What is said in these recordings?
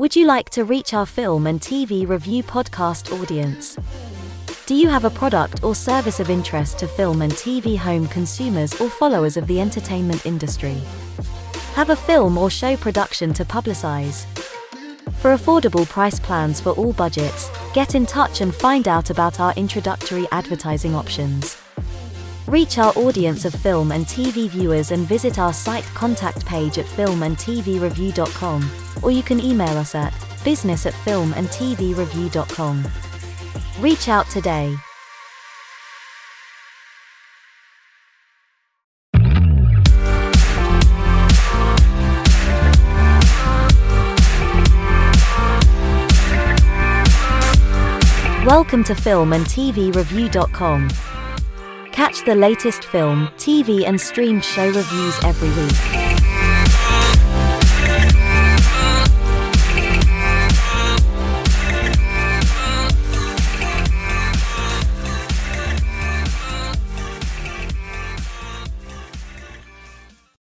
Would you like to reach our film and TV review podcast audience? Do you have a product or service of interest to film and TV home consumers or followers of the entertainment industry? Have a film or show production to publicize? For affordable price plans for all budgets, get in touch and find out about our introductory advertising options. Reach our audience of film and TV viewers and visit our site contact page at filmandtvreview.com, or you can email us at business at filmandtvreview.com. Reach out today. Welcome to Film and TV Review.com. Catch the latest film, TV, and streamed show reviews every week.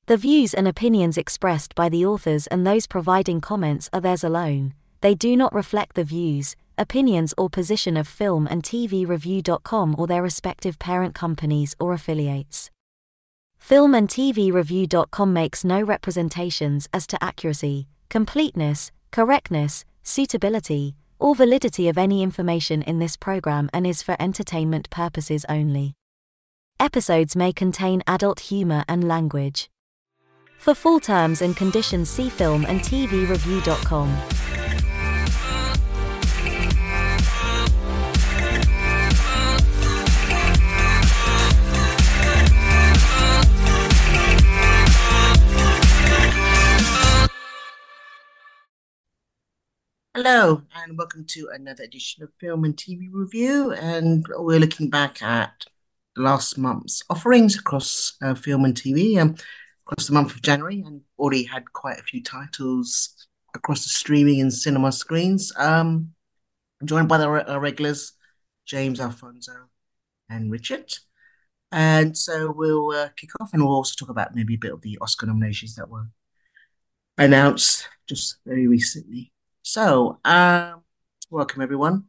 The views and opinions expressed by the authors and those providing comments are theirs alone. They do not reflect the views, opinions, or position of Film and TV Review.com or their respective parent companies or affiliates. Film and TV Review.com makes no representations as to accuracy, completeness, correctness, suitability, or validity of any information in this program and is for entertainment purposes only. Episodes may contain adult humor and language. For full terms and conditions see film Hello, and welcome to another edition of Film and TV Review. And we're looking back at last month's offerings across uh, film and TV. Um, across the month of January and already had quite a few titles across the streaming and cinema screens. Um, I'm joined by the our regulars, James, Alfonso, and Richard. And so we'll uh, kick off and we'll also talk about maybe a bit of the Oscar nominations that were announced just very recently. So, um, welcome everyone.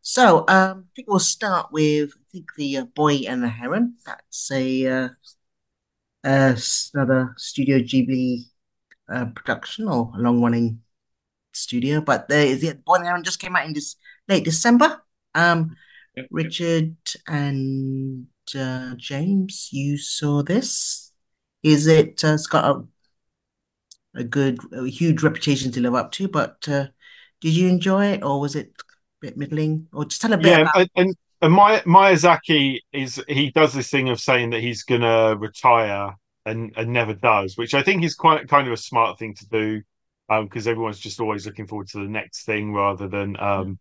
So, um, I think we'll start with I think the uh, Boy and the Heron. That's a uh, uh, another Studio Ghibli uh, production or long running studio. But there is the Boy and the Heron just came out in this late December. Um, yep, Richard yep. and uh, James, you saw this. Is it? Uh, it's got a, a good, a huge reputation to live up to. But uh, did you enjoy it, or was it a bit middling? Or just tell a bit. Yeah, about- and and My, Miyazaki is he does this thing of saying that he's gonna retire and and never does, which I think is quite kind of a smart thing to do because um, everyone's just always looking forward to the next thing rather than um,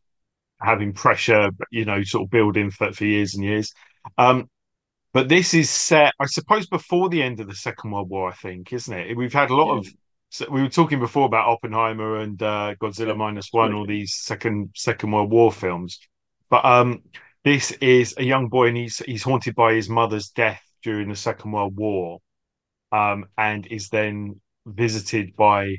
having pressure, you know, sort of building for, for years and years. Um, but this is set, I suppose, before the end of the Second World War. I think, isn't it? We've had a lot yeah. of. So we were talking before about Oppenheimer and uh, Godzilla minus one, all these second Second World War films. But um, this is a young boy, and he's he's haunted by his mother's death during the Second World War, um, and is then visited by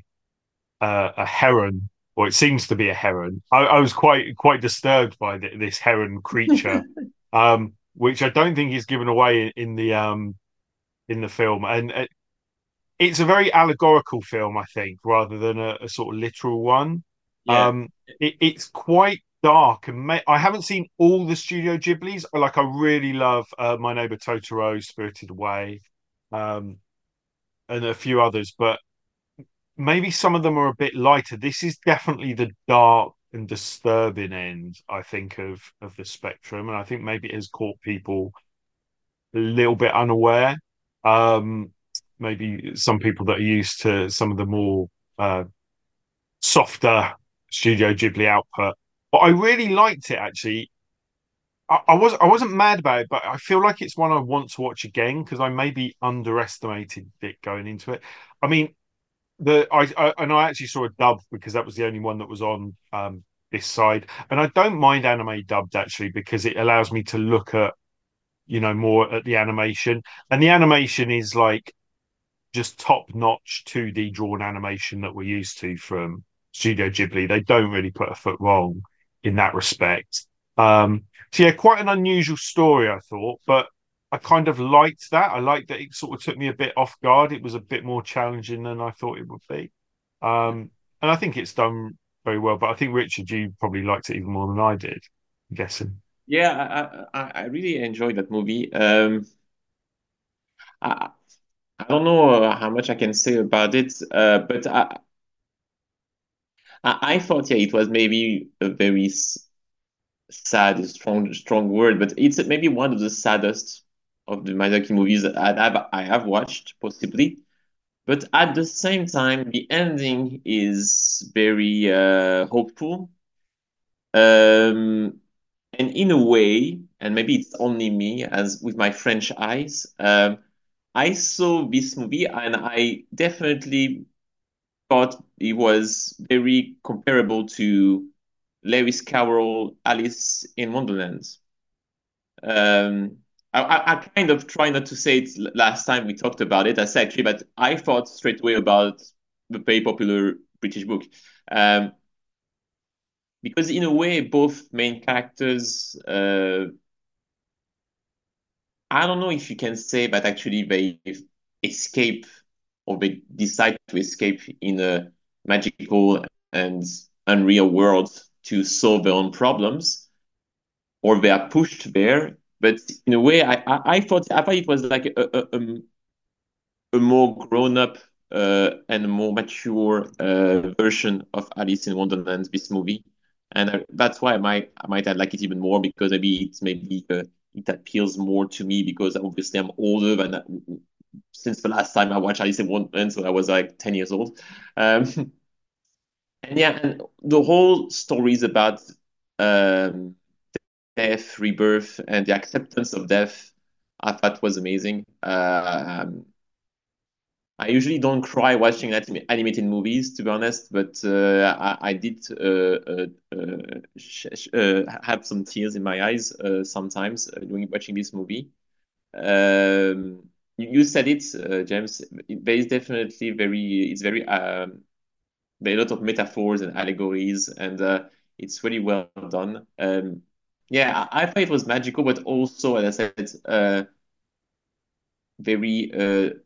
uh, a heron, or it seems to be a heron. I, I was quite quite disturbed by the, this heron creature, um, which I don't think is given away in, in the um, in the film, and uh, it's a very allegorical film, I think, rather than a, a sort of literal one. Yeah. Um, it, it's quite dark and may- I haven't seen all the Studio Ghiblis. Like I really love uh, My Neighbor Totoro, Spirited Away, um, and a few others, but maybe some of them are a bit lighter. This is definitely the dark and disturbing end, I think, of of the spectrum, and I think maybe it has caught people a little bit unaware. Um, maybe some people that are used to some of the more uh, softer Studio Ghibli output but I really liked it actually. I, was I wasn't mad about it, but I feel like it's one I want to watch again because I maybe underestimated it going into it. I mean, the I, I, and I actually saw a dub because that was the only one that was on um, this side, and I don't mind anime dubbed actually because it allows me to look at you know more at the animation, and the animation is like just top notch 2D drawn animation that we're used to from Studio Ghibli. They don't really put a foot wrong in that respect. Um, so yeah, quite an unusual story, I thought, but I kind of liked that. I liked that it sort of took me a bit off guard. It was a bit more challenging than I thought it would be. Um, and I think it's done very well. But I think Richard, you probably liked it even more than I did. I'm guessing. Yeah, I, I, I really enjoyed that movie. Um, I, I don't know uh, how much I can say about it, uh, but I, I, I thought, yeah, it was maybe a very sad, strong, strong word, but it's maybe one of the saddest of the Miyazaki movies that I have I have watched, possibly. But at the same time, the ending is very uh, hopeful. Um, and in a way, and maybe it's only me, as with my French eyes, um, I saw this movie and I definitely thought it was very comparable to Lewis Carroll Alice in Wonderland. Um, I, I, kind of try not to say it last time we talked about it. I said actually, but I thought straight away about the very popular British book. Um, because in a way, both main characters, uh, I don't know if you can say, but actually they escape or they decide to escape in a magical and unreal world to solve their own problems, or they are pushed there but in a way, I, I, I thought I thought it was like a a, a, a more grown up uh, and more mature uh, version of Alice in Wonderland. This movie, and I, that's why I might I might like it even more because maybe it's maybe uh, it appeals more to me because obviously I'm older than uh, since the last time I watched Alice in Wonderland, so I was like ten years old. Um, and yeah, and the whole story is about um, death, rebirth, and the acceptance of death, I thought was amazing. Um, I usually don't cry watching animated movies, to be honest, but uh, I, I, did uh, uh, uh, uh have some tears in my eyes uh, sometimes during watching this movie. Um, you said it, James. There is definitely very, it's very, um, there are a lot of metaphors and allegories, and it's really well done. Um, yeah, I, thought it was magical, but also, as I said, very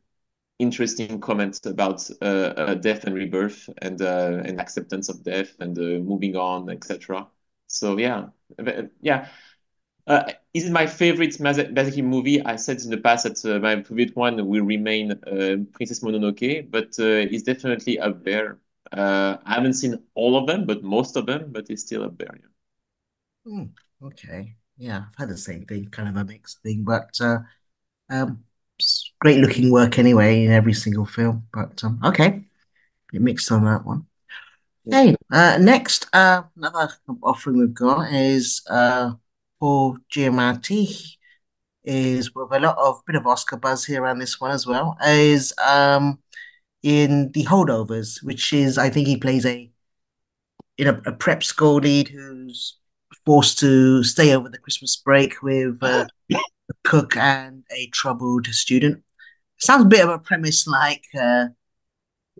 interesting comments about uh, uh death and rebirth and uh, and acceptance of death and uh, moving on, etc. So yeah, yeah. Uh is it my favorite Miyazaki movie? I said in the past that my favorite one will remain Princess Mononoke, but it's definitely up there. I haven't seen all of them, but most of them, but it's still up there. Yeah. Mm. Okay. Yeah, I've had the same thing, kind of a mixed thing, but uh, um, great looking work anyway in every single film. But um, okay, bit mixed on that one. Okay, uh, next, uh, another offering we've got is uh, Paul Giamatti is with a lot of bit of Oscar buzz here around this one as well. Is um in The Holdovers, which is I think he plays a in a, a prep school lead who's forced to stay over the Christmas break with uh, a cook and a troubled student. Sounds a bit of a premise like, uh,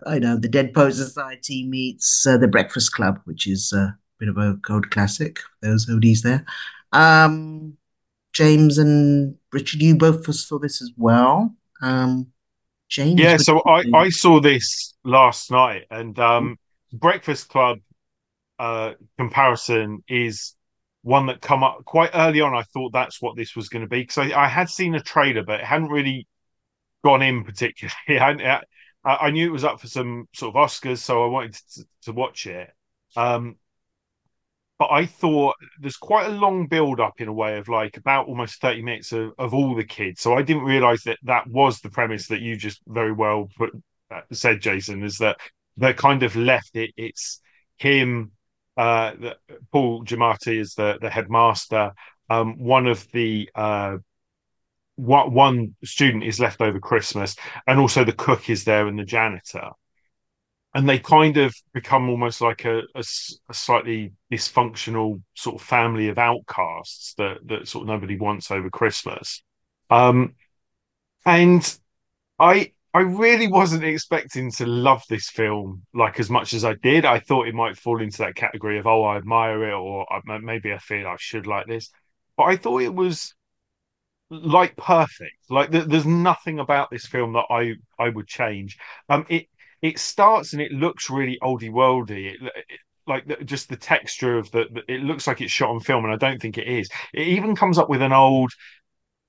I know, the Dead Poets Society meets uh, the Breakfast Club, which is a bit of a gold classic. Those oldies there. Um, James and Richard, you both saw this as well. Um, James, yeah. So I, I saw this last night, and um, Breakfast Club uh, comparison is one that come up quite early on. I thought that's what this was going to be because I, I, had seen a trailer, but it hadn't really gone in particularly. I, I, knew it was up for some sort of Oscars, so I wanted to, to watch it. Um, but I thought there's quite a long build up in a way of like about almost 30 minutes of, of all the kids. So I didn't realize that that was the premise that you just very well put, uh, said, Jason, is that they're kind of left it. It's him uh, the, Paul Giamatti is the the headmaster. Um, one of the uh, what one student is left over Christmas, and also the cook is there and the janitor, and they kind of become almost like a, a, a slightly dysfunctional sort of family of outcasts that that sort of nobody wants over Christmas. Um, and I I really wasn't expecting to love this film like as much as I did. I thought it might fall into that category of oh, I admire it, or maybe I feel I should like this. But I thought it was like perfect. Like th- there's nothing about this film that I I would change. Um, it it starts and it looks really oldie worldy. It, it, like the, just the texture of the, the, it looks like it's shot on film, and I don't think it is. It even comes up with an old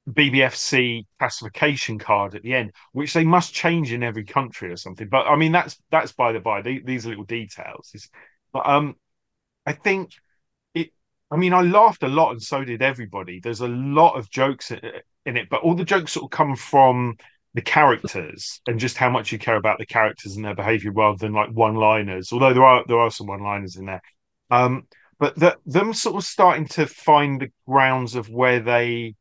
BBFC classification card at the end, which they must change in every country or something. But I mean, that's that's by the by. These little details. But um, I think it. I mean, I laughed a lot, and so did everybody. There's a lot of jokes in it, but all the jokes sort of come from the characters and just how much you care about the characters and their behavior rather than like one-liners. Although there are there are some one-liners in there. Um, but that them sort of starting to find the grounds of where they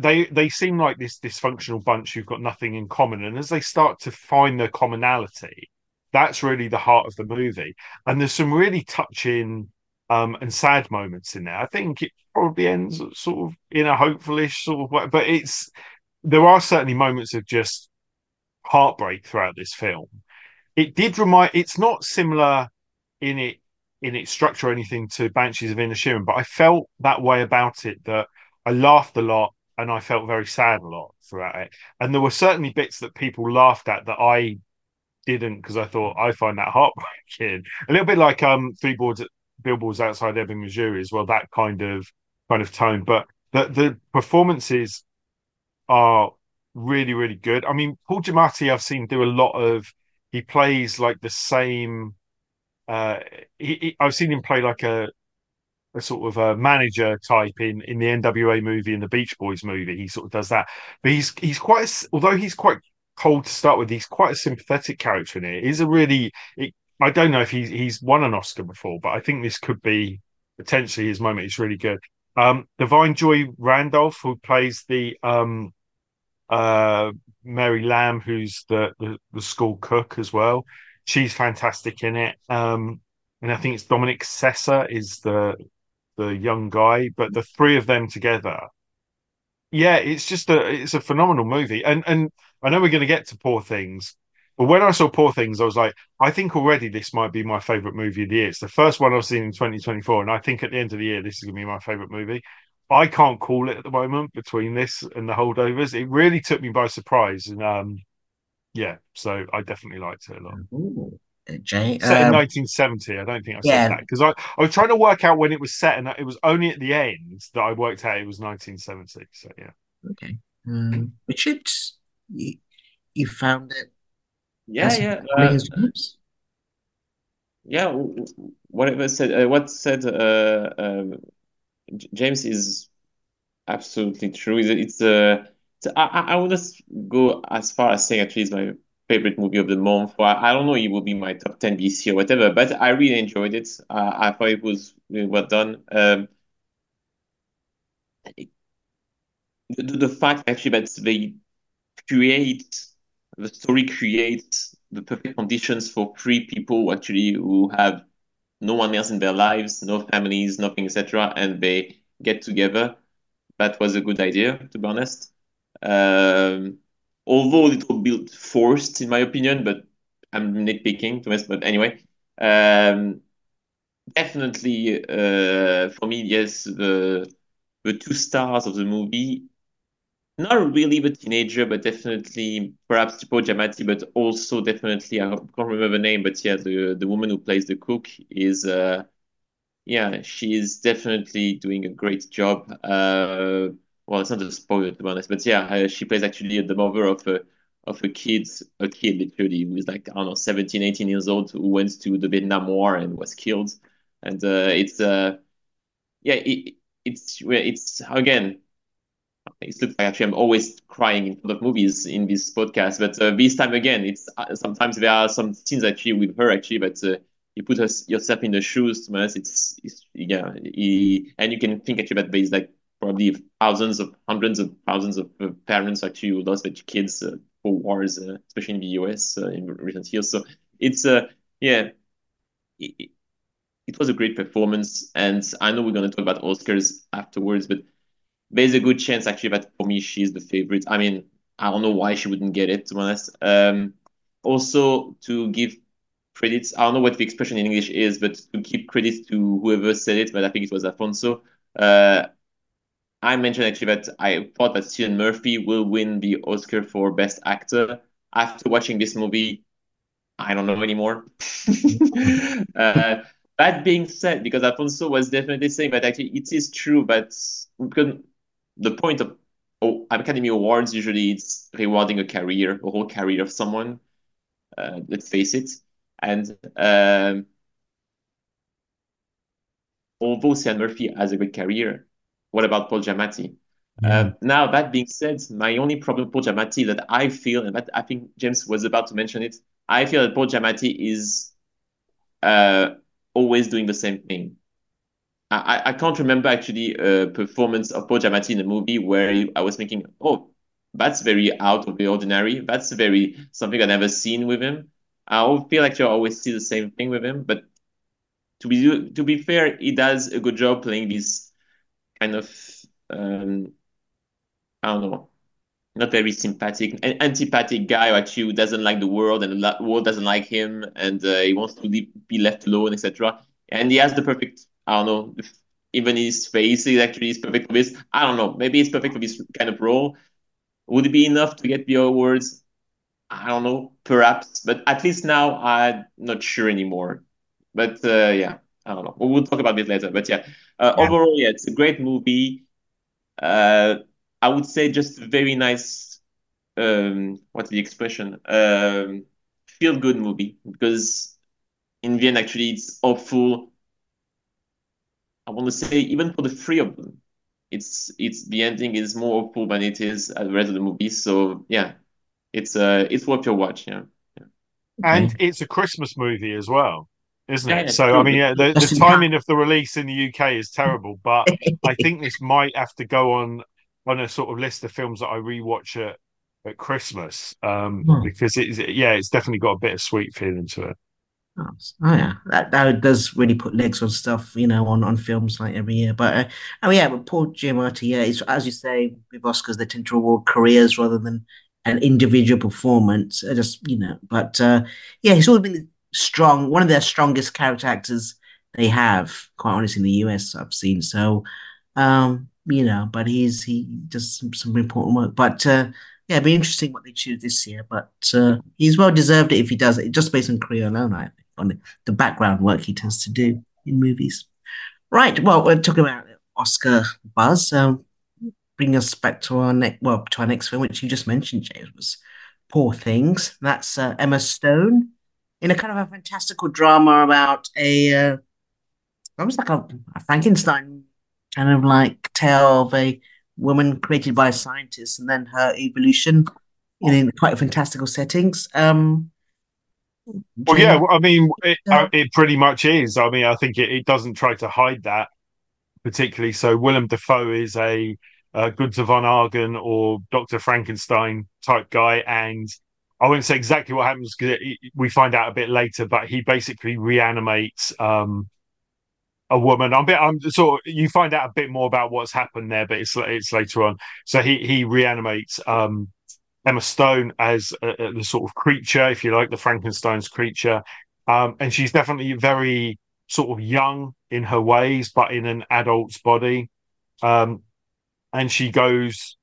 they they seem like this dysfunctional bunch who've got nothing in common and as they start to find their commonality that's really the heart of the movie. And there's some really touching um, and sad moments in there. I think it probably ends sort of in a hopefulish sort of way but it's there are certainly moments of just heartbreak throughout this film. It did remind it's not similar in it in its structure or anything to banshees of inisherin but i felt that way about it that I laughed a lot and I felt very sad a lot throughout it. And there were certainly bits that people laughed at that I didn't because I thought I find that heartbreaking. A little bit like um three boards billboards outside Ebbing, Missouri as well, that kind of kind of tone. But the the performances are really, really good. I mean, Paul Giamatti I've seen do a lot of he plays like the same uh he, he I've seen him play like a a sort of a manager type in in the NWA movie and the Beach Boys movie. He sort of does that, but he's he's quite although he's quite cold to start with. He's quite a sympathetic character in it. He's a really it, I don't know if he's he's won an Oscar before, but I think this could be potentially his moment. It's really good. Um, Da'Vine Joy Randolph, who plays the um, uh, Mary Lamb, who's the, the, the school cook as well. She's fantastic in it. Um, and I think it's Dominic Sessa is the the young guy, but the three of them together, yeah, it's just a it's a phenomenal movie. And and I know we're going to get to Poor Things, but when I saw Poor Things, I was like, I think already this might be my favorite movie of the year. It's the first one I've seen in 2024, and I think at the end of the year, this is going to be my favorite movie. I can't call it at the moment between this and the holdovers. It really took me by surprise, and um, yeah, so I definitely liked it a lot. Ooh. Jay. Set um, in 1970. I don't think I said yeah. that because I, I was trying to work out when it was set, and it was only at the end that I worked out it was 1970. So yeah. Okay. Um, Richard, you, you found it. Yeah, yeah. Uh, yeah. Whatever said, uh, what said uh, um, James is absolutely true. It's, uh, it's I, I would just go as far as saying actually it's my favorite movie of the month. I don't know it will be my top 10 BC or whatever, but I really enjoyed it. Uh, I thought it was really well done. Um, the, the fact actually that they create, the story creates the perfect conditions for three people actually who have no one else in their lives, no families, nothing, etc., and they get together. That was a good idea, to be honest. Um, although a little bit forced in my opinion, but I'm nitpicking to this, But anyway, um, definitely uh, for me, yes, the the two stars of the movie, not really the teenager, but definitely perhaps Paul Giamatti, but also definitely I can't remember the name, but yeah, the the woman who plays the cook is. Uh, yeah, she is definitely doing a great job. Uh, well, it's not a spoiler to be honest, but yeah, uh, she plays actually the mother of a of a kid, a kid literally who is like I don't know, 17, 18 years old, who went to the Vietnam War and was killed, and uh, it's uh, yeah, it, it's it's again. It looks like actually I'm always crying in front of movies in this podcast, but uh, this time again, it's uh, sometimes there are some scenes actually with her actually, but uh, you put us, yourself in the shoes. To it's, it's yeah, he, and you can think actually that there's like probably thousands of hundreds of thousands of uh, parents actually who lost their kids uh, for wars, uh, especially in the US uh, in recent years. So it's uh yeah, it, it was a great performance, and I know we're gonna talk about Oscars afterwards, but there's a good chance actually that for me she's the favorite. I mean, I don't know why she wouldn't get it, to be honest. Um, also, to give credits, I don't know what the expression in English is, but to give credits to whoever said it, but I think it was Alfonso. Uh, I mentioned actually that I thought that Cillian Murphy will win the Oscar for Best Actor. After watching this movie, I don't know anymore. uh, that being said, because Alfonso was definitely saying that actually it is true, but because the point of oh, Academy Awards usually it's rewarding a career, a whole career of someone. Uh, let's face it. And um, although Cillian Murphy has a good career, what about Paul Giamatti? Yeah. Uh, now, that being said, my only problem with Paul Giamatti that I feel, and that I think James was about to mention it, I feel that Paul Giamatti is uh, always doing the same thing. I, I can't remember actually a performance of Paul Giamatti in a movie where I was thinking, oh, that's very out of the ordinary. That's very something I've never seen with him. I feel like you always see the same thing with him, but to be to be fair, he does a good job playing this kind of um, I don't know, not very sympathetic, an antipathic guy who doesn't like the world and the world doesn't like him, and uh, he wants to be left alone, etc. And he has the perfect, I don't know, even his face is actually is perfect for this. I don't know, maybe it's perfect for this kind of role. Would it be enough to get the awards? I don't know, perhaps, but at least now I'm not sure anymore. But uh, yeah, I don't know. We'll talk about this later. But yeah, uh, yeah. overall, yeah, it's a great movie. Uh, I would say just very nice. Um, what's the expression? Um, feel good movie because in the end, actually, it's awful. I want to say even for the three of them, it's it's the ending is more awful than it is at the rest of the movie. So yeah, it's uh it's worth your watch. Yeah. yeah. And it's a Christmas movie as well isn't yeah, it? So I mean, yeah, the, the timing of the release in the UK is terrible, but I think this might have to go on on a sort of list of films that I rewatch at at Christmas um, hmm. because it's yeah, it's definitely got a bit of sweet feeling to it. Oh, oh yeah, that that does really put legs on stuff, you know, on, on films like every year. But uh, oh yeah, but Paul Giamatti, yeah, it's as you say with Oscars, they tend to reward careers rather than an individual performance. Uh, just you know, but uh, yeah, he's always been strong, one of their strongest character actors they have, quite honestly, in the US I've seen. So, um, you know, but he's he does some, some important work. But uh, yeah, it'd be interesting what they choose this year. But uh, he's well deserved it if he does it, just based on career alone, I think, on the, background work he tends to do in movies. Right. Well, we're talking about Oscar buzz. Um, bring us back to our next, well, to our next film, which you just mentioned, James, was Poor Things. That's uh, Emma Stone in a kind of a fantastical drama about a uh, almost like a, a Frankenstein kind of like tale of a woman created by a scientist and then her evolution in quite fantastical settings. Um, well, yeah, I mean, it, uh, it pretty much is. I mean, I think it, it doesn't try to hide that particularly. So, Willem Dafoe is a, a Gunther von Argen or Dr. Frankenstein type guy, and I wouldn't say exactly what happens because we find out a bit later, but he basically reanimates um, a woman. I'm bit, I'm sort of, you find out a bit more about what's happened there, but it's it's later on. So he he reanimates um, Emma Stone as a, a, the sort of creature, if you like, the Frankenstein's creature, um, and she's definitely very sort of young in her ways, but in an adult's body. Um, and she goes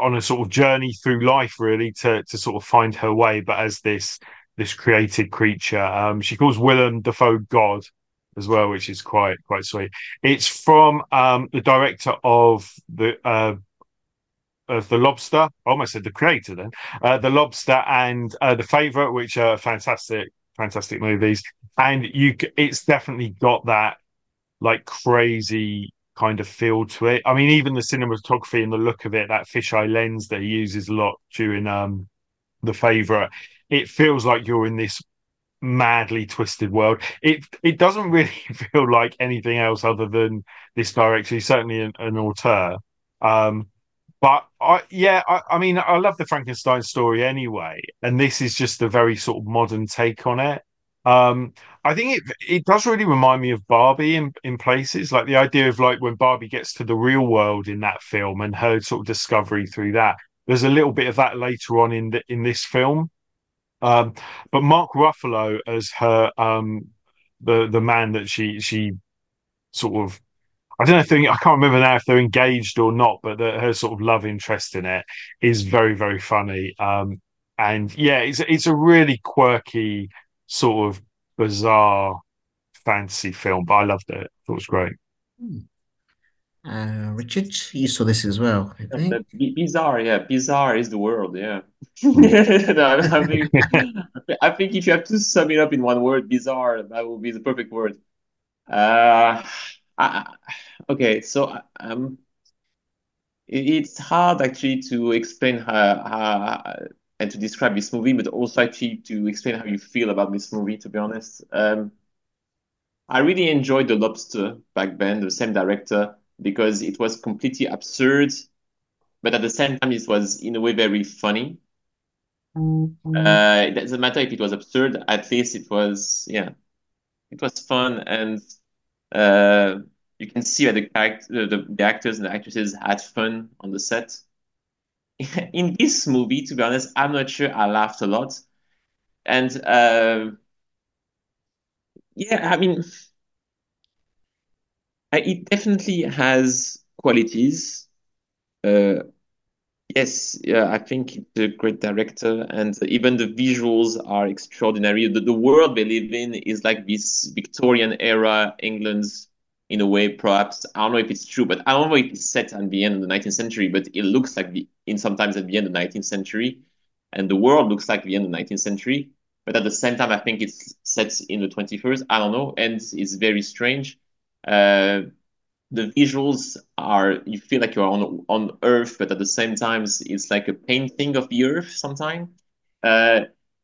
on a sort of journey through life really to to sort of find her way but as this this created creature. Um she calls willem dafoe god as well which is quite quite sweet. It's from um the director of the uh of the lobster. I almost said the creator then. Uh the lobster and uh the favorite which are fantastic fantastic movies. And you it's definitely got that like crazy kind of feel to it. I mean, even the cinematography and the look of it, that fisheye lens that he uses a lot during um the favorite, it feels like you're in this madly twisted world. It it doesn't really feel like anything else other than this director. He's certainly an, an auteur. Um, but I, yeah, I, I mean, I love the Frankenstein story anyway, and this is just a very sort of modern take on it. Um, I think it it does really remind me of Barbie in in places, like the idea of like when Barbie gets to the real world in that film and her sort of discovery through that. there's a little bit of that later on in the, in this film. Um, but Mark Ruffalo as her um, the the man that she she sort of I don't know if they, I can't remember now if they're engaged or not, but the, her sort of love interest in it is very very funny. Um, and yeah, it's it's a really quirky sort of bizarre fantasy film, but I loved it. Thought it was great. Hmm. Uh, Richard, you saw this as well, I think. Bizarre, yeah. Bizarre is the word, yeah. no, I, think, I think if you have to sum it up in one word, bizarre, that would be the perfect word. Uh, I, okay, so um, it's hard actually to explain how, how and to describe this movie, but also actually to explain how you feel about this movie. To be honest, um, I really enjoyed The Lobster back then, the same director because it was completely absurd, but at the same time, it was in a way very funny. Mm-hmm. Uh, it doesn't matter if it was absurd. At least it was, yeah, it was fun, and uh, you can see that the character, the, the actors and the actresses had fun on the set. in this movie, to be honest, I'm not sure I laughed a lot, and uh, yeah, I mean it definitely has qualities. Uh, yes, yeah, I think it's a great director, and even the visuals are extraordinary. The, the world they live in is like this Victorian era England's in a way, perhaps. I don't know if it's true, but I don't know if it's set at the end of the 19th century, but it looks like the in sometimes at the end of the 19th century, and the world looks like the end of the 19th century. But at the same time, I think it's set in the 21st. I don't know, and it's very strange. Uh, the visuals are you feel like you're on on Earth, but at the same time, it's like a painting of the Earth. Sometimes uh,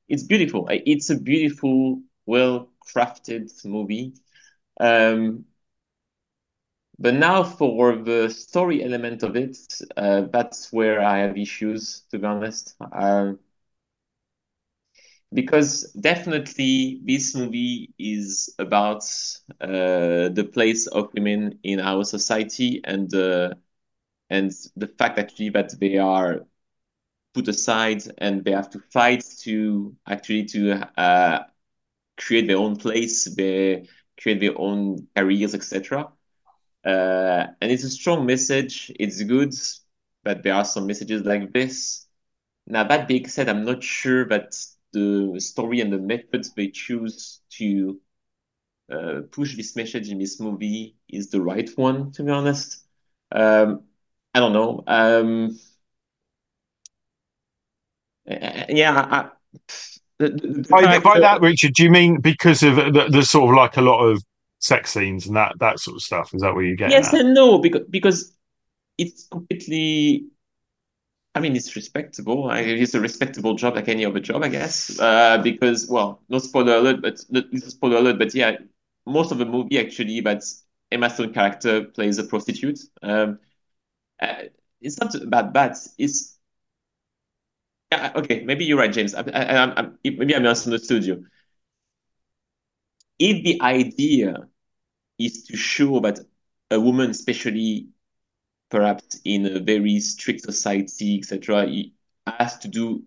it's beautiful. It's a beautiful, well crafted movie. Um, but now for the story element of it, uh, that's where I have issues, to be honest. Um, because definitely this movie is about uh, the place of women in our society and uh, and the fact actually that they are put aside and they have to fight to actually to uh, create their own place, they create their own careers, etc. Uh, and it's a strong message. It's good, but there are some messages like this. Now that being said, I'm not sure that the story and the methods they choose to uh, push this message in this movie is the right one, to be honest. Um, I don't know. Um, yeah, I, the, the by, by that, Richard, do you mean because of the, the, sort of like a lot of sex scenes and that that sort of stuff? Is that what you get? Yes at? and no, because because it's completely I mean, it's respectable. It's a respectable job like any other job, I guess. Uh, because, well, no spoiler alert, but no spoiler alert, but yeah, most of the movie actually, but Emma Stone character plays a prostitute. Um, uh, it's not about that. It's yeah, okay. Maybe you're right, James. I, I, I, I maybe I misunderstood you. If the idea is to show that a woman, especially perhaps in a very strict society, etc., has to do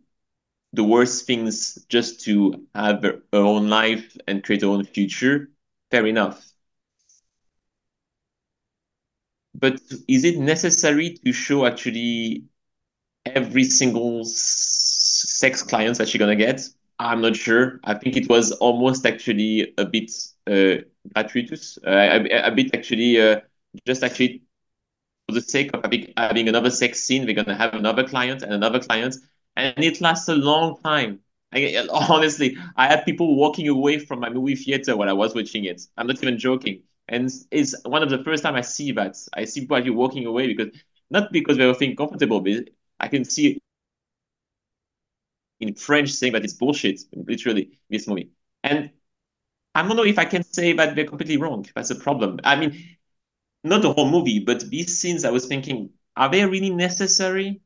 the worst things just to have her own life and create her own future, fair enough. But is it necessary to show actually every single sex clients that she's gonna get? I'm not sure. I think it was almost actually a bit gratuitous, uh, a, bit actually uh, just actually for the sake of having, having another sex scene, we're gonna have another client and another client, and it lasts a long time. I, honestly, I had people walking away from my movie theater while I was watching it. I'm not even joking, and it's one of the first time I see that. I see people actually walking away because not because they were feeling comfortable, but I can see in French saying that it's bullshit, literally, this movie. And I don't know if I can say that they're completely wrong. That's a problem. I mean, not the whole movie, but these scenes, I was thinking, are they really necessary?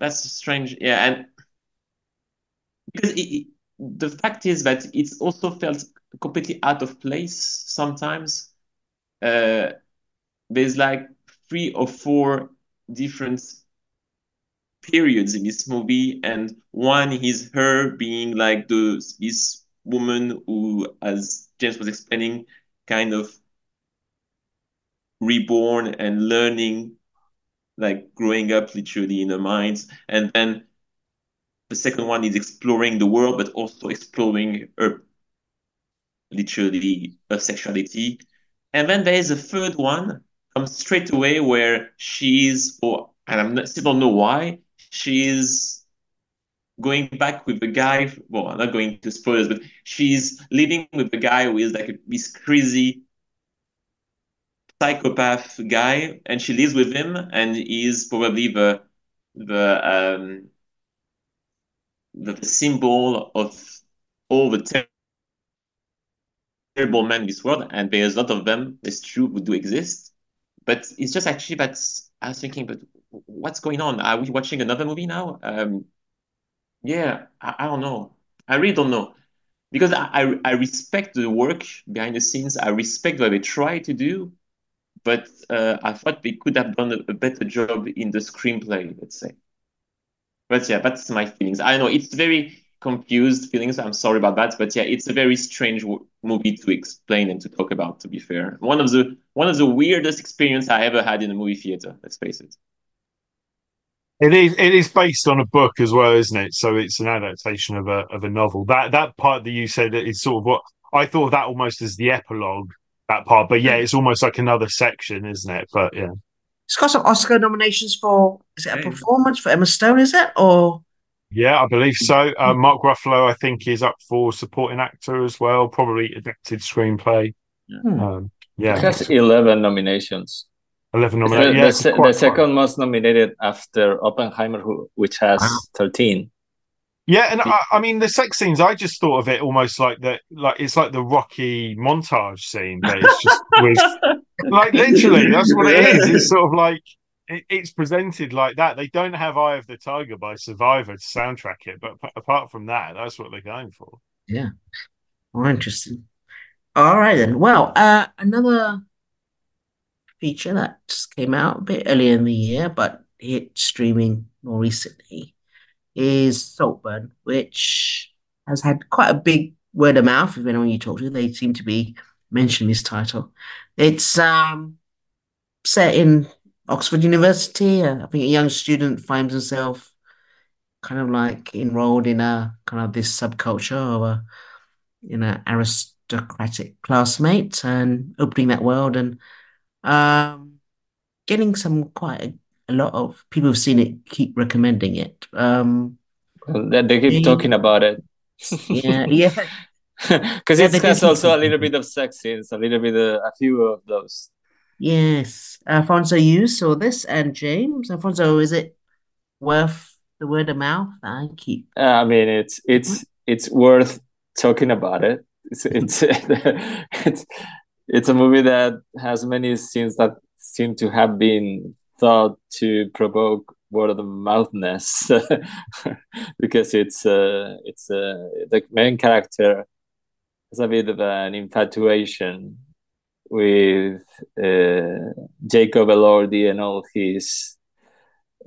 That's strange. Yeah, and because it, the fact is that it's also felt completely out of place sometimes. Uh, there's like three or four different periods in this movie, and one is her being like the this woman who, as James was explaining, kind of reborn and learning, like growing up literally in her mind, and then the second one is exploring the world, but also exploring her literally her sexuality. And then there is a third one comes straight away where she's or and I'm not, still don't know why she's going back with the guy. Well, I'm not going to spoilers, but she's living with the guy who is like a, this crazy psychopath guy, and she lives with him, and he's probably the the um the, the symbol of all the ter terrible men in this world, and there's a lot of them. It's true, who do exist, but it's just actually that I was thinking, but what's going on? Are we watching another movie now? Um, yeah, I, I don't know. I really don't know because I, I, respect the work behind the scenes. I respect what they try to do, but uh, I thought they could have done a, a, better job in the screenplay. Let's say. But yeah, that's my feelings. I know it's very confused feelings. I'm sorry about that, but yeah, it's a very strange movie to explain and to talk about. To be fair, one of the one of the weirdest experience I ever had in a movie theater. Let's face it. It is. It is based on a book as well, isn't it? So it's an adaptation of a of a novel. That that part that you said is sort of what I thought of that almost as the epilogue. That part, but yeah, it's almost like another section, isn't it? But yeah, it's got some Oscar nominations for. Is it a performance for Emma Stone? Is it or? Yeah, I believe so. Uh, Mark Ruffalo, I think, is up for supporting actor as well. Probably adapted screenplay. Hmm. Um, yeah, it has eleven nominations. 11 nominated. The, yeah, the, se- the second most nominated after Oppenheimer, who, which has wow. 13. Yeah, and I, I, mean the sex scenes. I just thought of it almost like that, like it's like the Rocky montage scene, but it's just with, like literally, that's what it is. It's sort of like it, it's presented like that. They don't have "Eye of the Tiger" by Survivor to soundtrack it, but p- apart from that, that's what they're going for. Yeah, more interesting. All right then. Well, uh, another feature that just came out a bit earlier in the year, but hit streaming more recently, is Saltburn, which has had quite a big word of mouth. If anyone you talk to, they seem to be mentioning this title. It's um, set in Oxford University. Uh, I think a young student finds himself kind of like enrolled in a kind of this subculture of a you know aristocratic classmate and opening that world and um, getting some quite a, a lot of people who've seen it keep recommending it. Um, they keep talking about it. yeah, yeah. Because yeah, it has also a little bit of sex scenes, a little bit, of, a few of those. Yes, Alfonso, you saw this, and James, Alfonso, is it worth the word of mouth? I keep. Uh, I mean, it's it's it's worth talking about it. It's it's it's it's a movie that has many scenes that seem to have been thought to provoke word of the mouthness because it's uh, it's uh, the main character has a bit of an infatuation with uh, Jacob Elordi and all his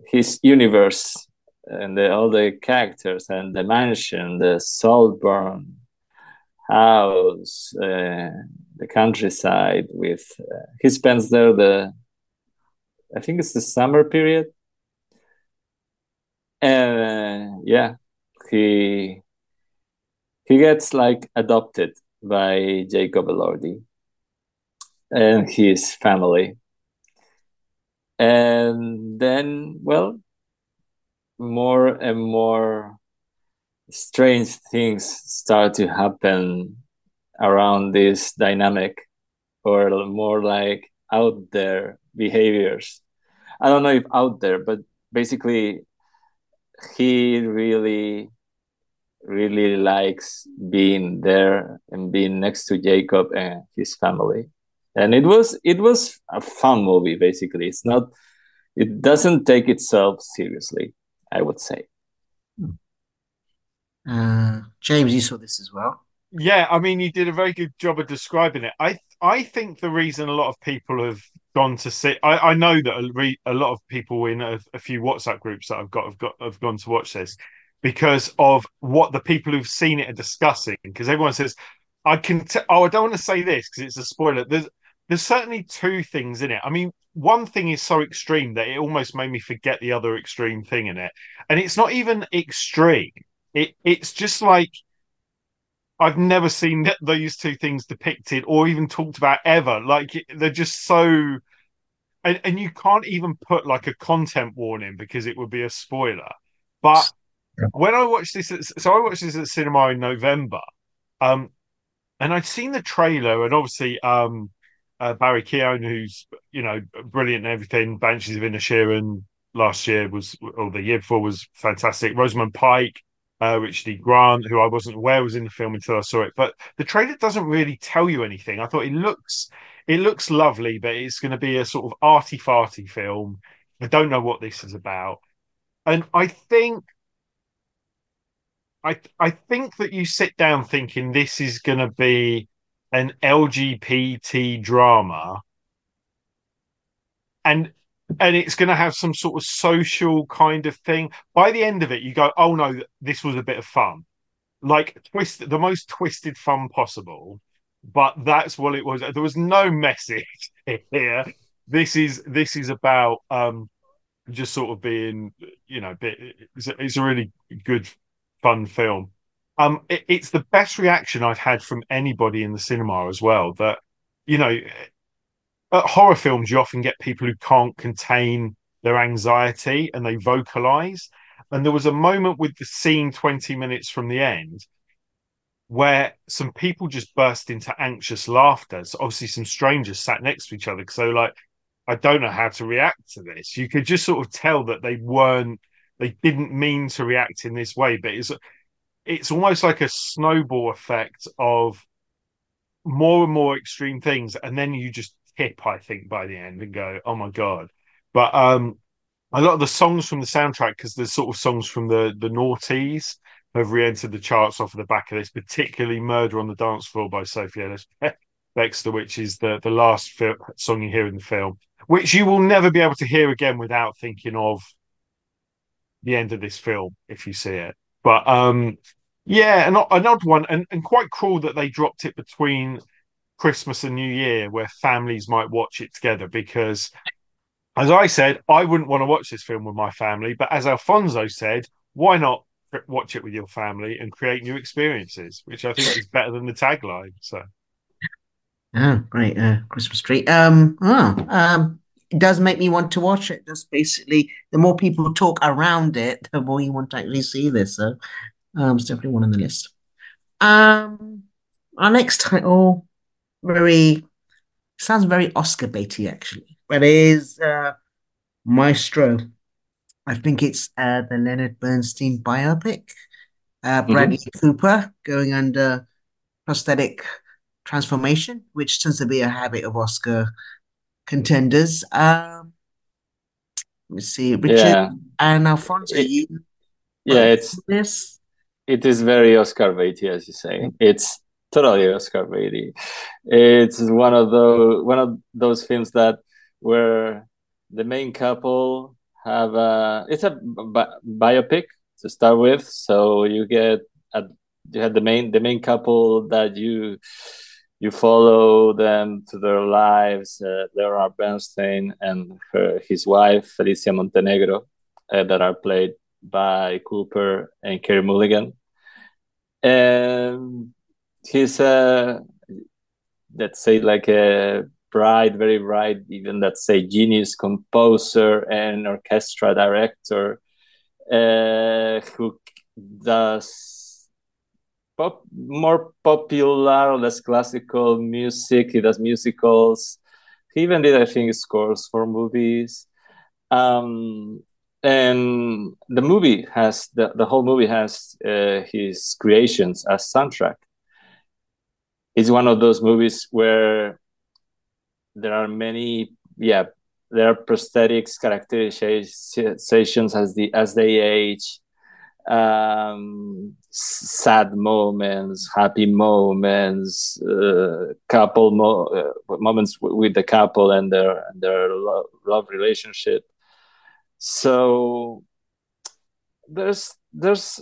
his universe and the, all the characters and the mansion, the Saltburn house, uh, the countryside. With uh, he spends there the, I think it's the summer period, and uh, yeah, he he gets like adopted by Jacob Elordi and his family. And then, well, more and more strange things start to happen around this dynamic or more like out there behaviors i don't know if out there but basically he really really likes being there and being next to jacob and his family and it was it was a fun movie basically it's not it doesn't take itself seriously i would say hmm. uh, James, you saw this as well. Yeah, I mean, you did a very good job of describing it. I I think the reason a lot of people have gone to see. I, I know that a, a lot of people in a, a, few WhatsApp groups that I've got have got have gone to watch this because of what the people who've seen it are discussing. Because everyone says, "I can." T- oh, I don't want to say this because it's a spoiler. There's there's certainly two things in it. I mean, one thing is so extreme that it almost made me forget the other extreme thing in it, and it's not even extreme. It it's just like I've never seen those two things depicted or even talked about ever. Like they're just so, and, and you can't even put like a content warning because it would be a spoiler. But yeah. when I watched this, so I watched this at cinema in November, um, and I'd seen the trailer, and obviously, um, uh, Barry Keoghan, who's you know brilliant and everything, Banshees of Inisherin last year was, or the year before was fantastic. Rosamund Pike, uh, Richard. Grant, who I wasn't aware was in the film until I saw it. But the trailer doesn't really tell you anything. I thought it looks it looks lovely, but it's going to be a sort of arty farty film. I don't know what this is about, and I think. I I think that you sit down thinking this is going to be an LGBT drama, and and it's going to have some sort of social kind of thing. By the end of it, you go, "Oh no, this was a bit of fun." Like twist the most twisted fun possible, but that's what it was. There was no message here. This is this is about um just sort of being, you know, bit, it's, a, it's a really good fun film. Um, it, it's the best reaction I've had from anybody in the cinema as well. That you know, at horror films, you often get people who can't contain their anxiety and they vocalize. And there was a moment with the scene 20 minutes from the end where some people just burst into anxious laughter. So obviously, some strangers sat next to each other. So, like, I don't know how to react to this. You could just sort of tell that they weren't, they didn't mean to react in this way. But it's, it's almost like a snowball effect of more and more extreme things. And then you just tip, I think, by the end and go, oh my god. But um, a lot of the songs from the soundtrack, because there's sort of songs from the the noughties have re-entered the charts off of the back of this, particularly "Murder on the Dance Floor" by Sophie Ellis Bextor, which is the the last fil- song you hear in the film, which you will never be able to hear again without thinking of the end of this film if you see it. But um, yeah, an, an odd one, and, and quite cruel that they dropped it between Christmas and New Year where families might watch it together because as I said, I wouldn't want to watch this film with my family, but as Alfonso said, why not watch it with your family and create new experiences, which I think is better than the tagline. So, oh, great, uh, Christmas tree. Um, oh, um, it does make me want to watch it. Just basically, the more people talk around it, the more you want to actually see this. So, um, it's definitely one on the list. Um, our next title very sounds very Oscar baity actually, but it is uh, Maestro. I think it's uh, the Leonard Bernstein biopic. Uh, mm-hmm. Bradley mm-hmm. Cooper going under prosthetic transformation, which tends to be a habit of Oscar contenders. Um, let me see, Richard yeah. and Alfonso. It, you yeah, it's this. It is very Oscar baity, as you say. It's totally Oscar baity. It's one of those one of those films that where the main couple have a it's a bi- biopic to start with, so you get a, you have the main the main couple that you you follow them to their lives. Uh, there are Bernstein and her, his wife Felicia Montealegre uh, that are played by Cooper and Carey Mulligan. And he's a let's say like a bright, very bright, even let's say genius composer and orchestra director uh, who does pop more popular, less classical music. He does musicals. He even did, I think, scores for movies. Um, and the movie has the, the whole movie has uh, his creations as soundtrack it's one of those movies where there are many yeah there are prosthetics characterizations as the as they age um, sad moments, happy moments, uh, couple mo- uh, moments w- with the couple and their and their lo- love relationship. So there's there's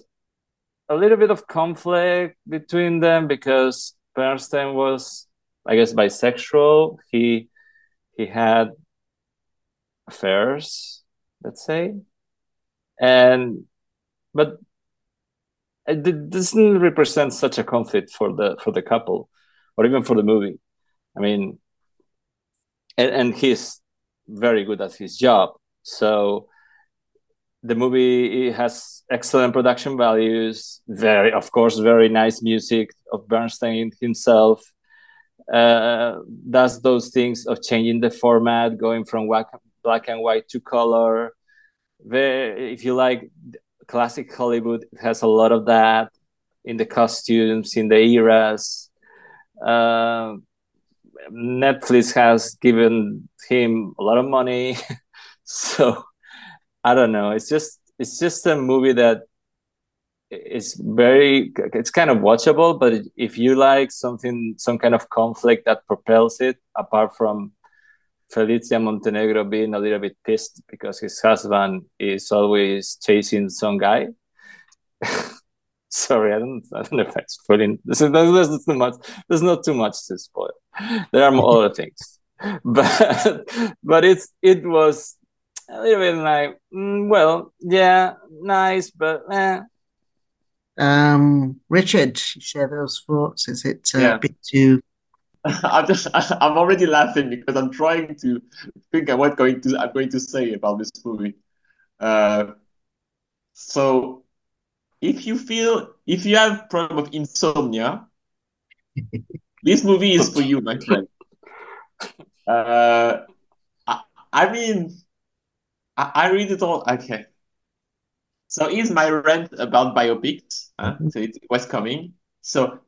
a little bit of conflict between them because Bernstein was, I guess, bisexual. He he had affairs, let's say, and but it doesn't represent such a conflict for the for the couple or even for the movie. I mean and, and he's very good at his job. So the movie has excellent production values very of course very nice music of bernstein himself uh, does those things of changing the format going from black and white to color very, if you like classic Hollywood it has a lot of that in the costumes, in the eras. Uh, Netflix has given him a lot of money, so I don't know. It's just it's just a movie that is very it's kind of watchable, but if you like something, some kind of conflict that propels it, apart from Felicia Montealegre being a little bit pissed because his husband is always chasing some guy. Sorry, I don't, I don't know if I'm spoiling. There's, there's, too much. There's not too much to spoil. There are more other things, but but it's it was a little bit like, mm, well, yeah, nice, but eh. Um, Richard, share those thoughts. Is it uh, Yeah. a bit too I'm just I'm already laughing because I'm trying to think of what going to I'm going to say about this movie. Uh, so if you feel if you have problem of insomnia, this movie is for you, my friend. Uh, I, I mean, I, I really don't. Okay. So is my rant about biopics. Huh? So it was coming. So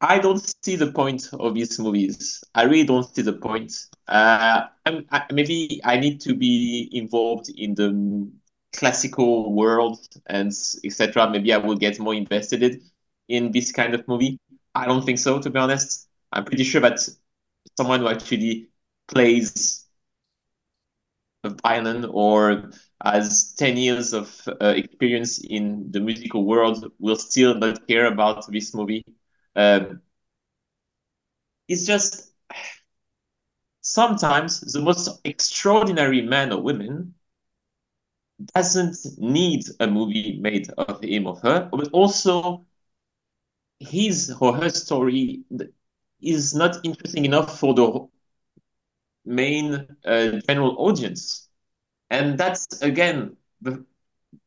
I don't see the point of these movies. I really don't see the point. Uh, I'm, I, maybe I need to be involved in the classical world and etc. Maybe I will get more invested in this kind of movie. I don't think so, to be honest. I'm pretty sure that someone who actually plays violin or has 10 years of uh, experience in the musical world will still not care about this movie. Um, it's just sometimes the most extraordinary man or woman doesn't need a movie made of him or her, but also his or her story is not interesting enough for the main uh, general audience. And that's again the,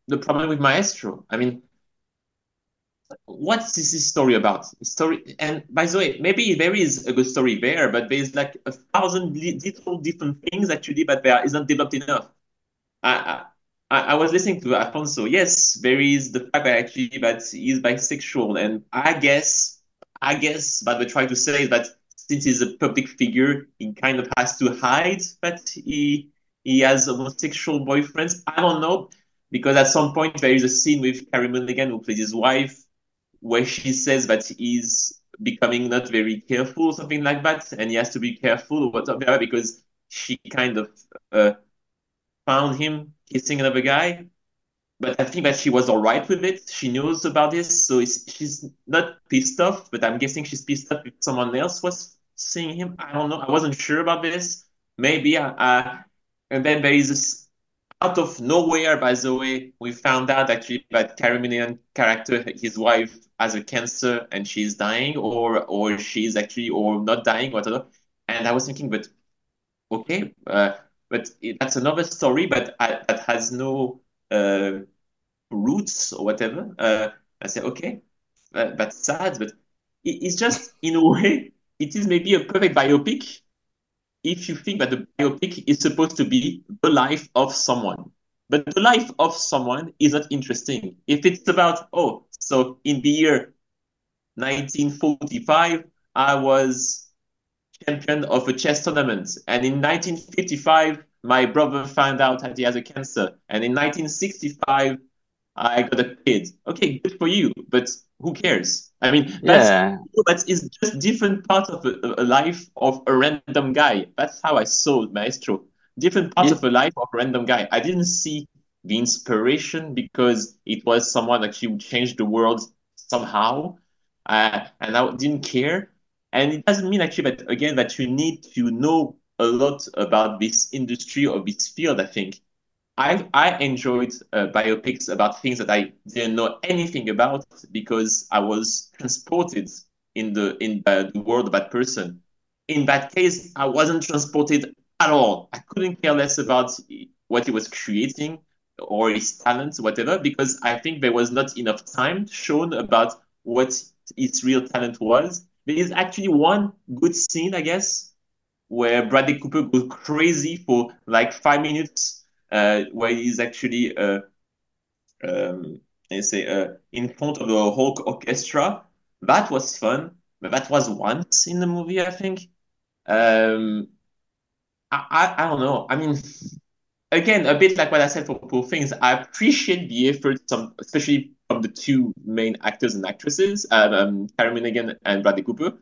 the problem with Maestro. I mean, what is this story about? Story, and by the way, maybe there is a good story there, but there's like a thousand little different things actually, but there isn't developed enough. I, I, I was listening to Alfonso. Yes, there is the fact that actually that he's bisexual, and I guess, I guess, but we try to say is that since he's a public figure, he kind of has to hide that he he has homosexual boyfriends. I don't know because at some point there is a scene with Carey Mulligan who plays his wife where she says that he's becoming not very careful something like that, and he has to be careful or whatever because she kind of uh, found him kissing another guy. But I think that she was all right with it. She knows about this, so she's not pissed off. But I'm guessing she's pissed off if someone else was seeing him. I don't know. I wasn't sure about this. Maybe. Uh, and then there is this out of nowhere, by the way, we found out actually that Mulligan character, his wife, has a cancer and she's dying, or or she's actually or not dying, whatever. And I was thinking, but okay, uh, but it, that's another story, but I, that has no uh, roots or whatever. Uh, I said, okay, that's sad, but it, it's just in a way, it is maybe a perfect biopic if you think that the biopic is supposed to be the life of someone. But the life of someone is not interesting. If it's about, oh, so in the year 1945, I was champion of a chess tournament. And in 1955, my brother found out that he has a cancer, and in 1965, I got a kid. Okay, good for you, but who cares? I mean, that's Yeah. that is just different part of a, a life of a random guy. That's how I saw Maestro. Different parts Ye- of a life of a random guy. I didn't see the inspiration because it was someone actually who changed the world somehow, uh, and I didn't care. And it doesn't mean actually that again that you need to know a lot about this industry or this field. I think I I enjoyed uh, biopics about things that I didn't know anything about because I was transported in the in the, world of that person. In that case, I wasn't transported at all. I couldn't care less about what he was creating or his talents, whatever, because I think there was not enough time shown about what his real talent was. There is actually one good scene, I guess, where Bradley Cooper goes crazy for like five minutes, where he's actually uh, um, say uh, in front of the whole orchestra. That was fun, but that was once in the movie, I think. Um, I, I, I don't know. I mean, again, a bit like what I said for Poor Things, I appreciate the effort, some, especially from the two main actors and actresses, um, um, Karen Minigan and Bradley Cooper.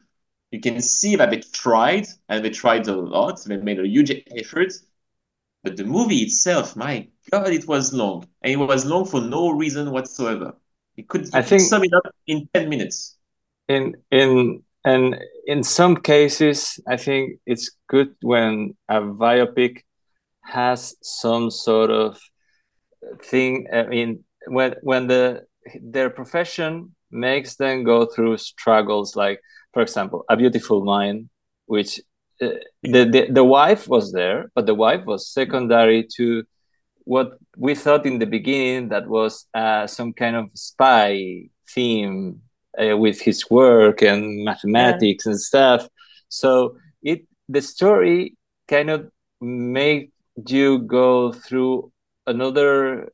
You can see that they tried, and they tried a lot. They made a huge effort. But the movie itself, my God, it was long. And it was long for no reason whatsoever. You could, you I could think- sum it up in 10 minutes. in in and in some cases i think it's good when a biopic has some sort of thing i mean when when the their profession makes them go through struggles like for example a beautiful mind which the, the the wife was there but the wife was secondary to what we thought in the beginning that was uh, some kind of spy theme uh, with his work and mathematics and stuff. So it the story kind of made you go through another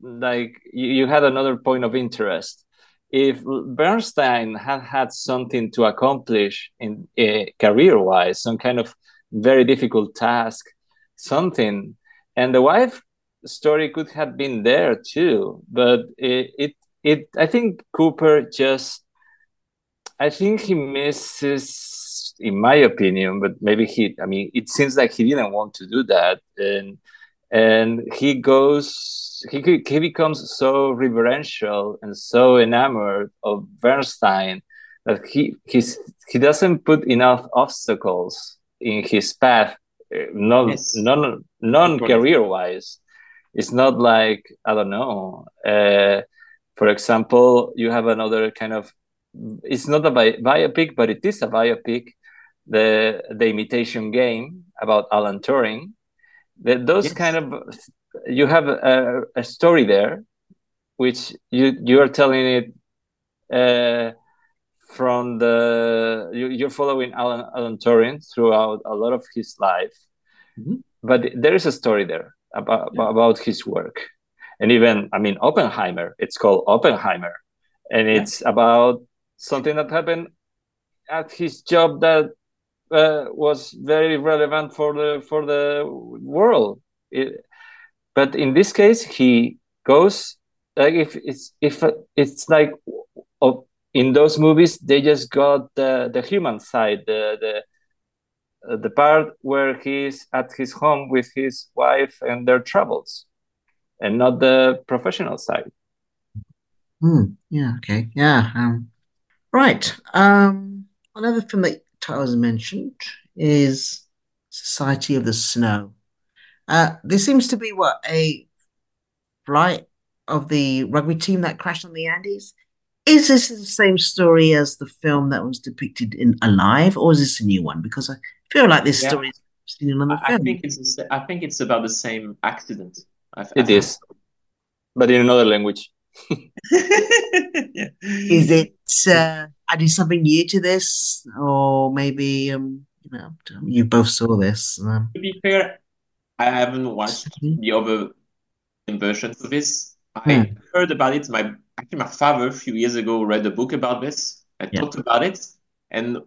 like you, you had another point of interest. If Bernstein had had something to accomplish in uh, career-wise, some kind of very difficult task, something, and the wife story could have been there too, but it, it it I think Cooper just I think he misses in my opinion, but maybe he I mean it seems like he didn't want to do that. And and he goes he he becomes so reverential and so enamored of Bernstein that he he's he doesn't put enough obstacles in his path uh, non Yes. non non career wise it's not like i don't know uh, for example you have another kind of it's not a bi- biopic but it is a biopic the the imitation game about alan turing the, those Yes. kind of you have a, a story there which you you are telling it uh, from the you, you're following alan alan turing throughout a lot of his life Mhm. but there is a story there about about his work and even i mean oppenheimer it's called oppenheimer and Yeah. it's about something that happened at his job that uh, was very relevant for the for the world It- but in this case he goes like if it's if it's like in those movies they just got the the human side the the the part where he's at his home with his wife and their troubles and not the professional side Hmm. Yeah. Okay. Yeah. Um. Right. Um. Another film that Tyler's mentioned is Society of the Snow. Uh, this seems to be what a flight of the rugby team that crashed on the Andes. Is this the same story as the film that was depicted in Alive, or is this a new one? Because I feel like this Yeah. story is seen in another I, I film. think it's the sa- I think it's about the same accident. I, I It think is. but in another language yeah. Is it uh, adding something new to this, or maybe um, you know, you both saw this? Um, To be fair, I haven't watched Mhm. the other versions of this. Hmm. I heard about it. My actually, my father a few years ago read a book about this. I Yeah. talked about it, and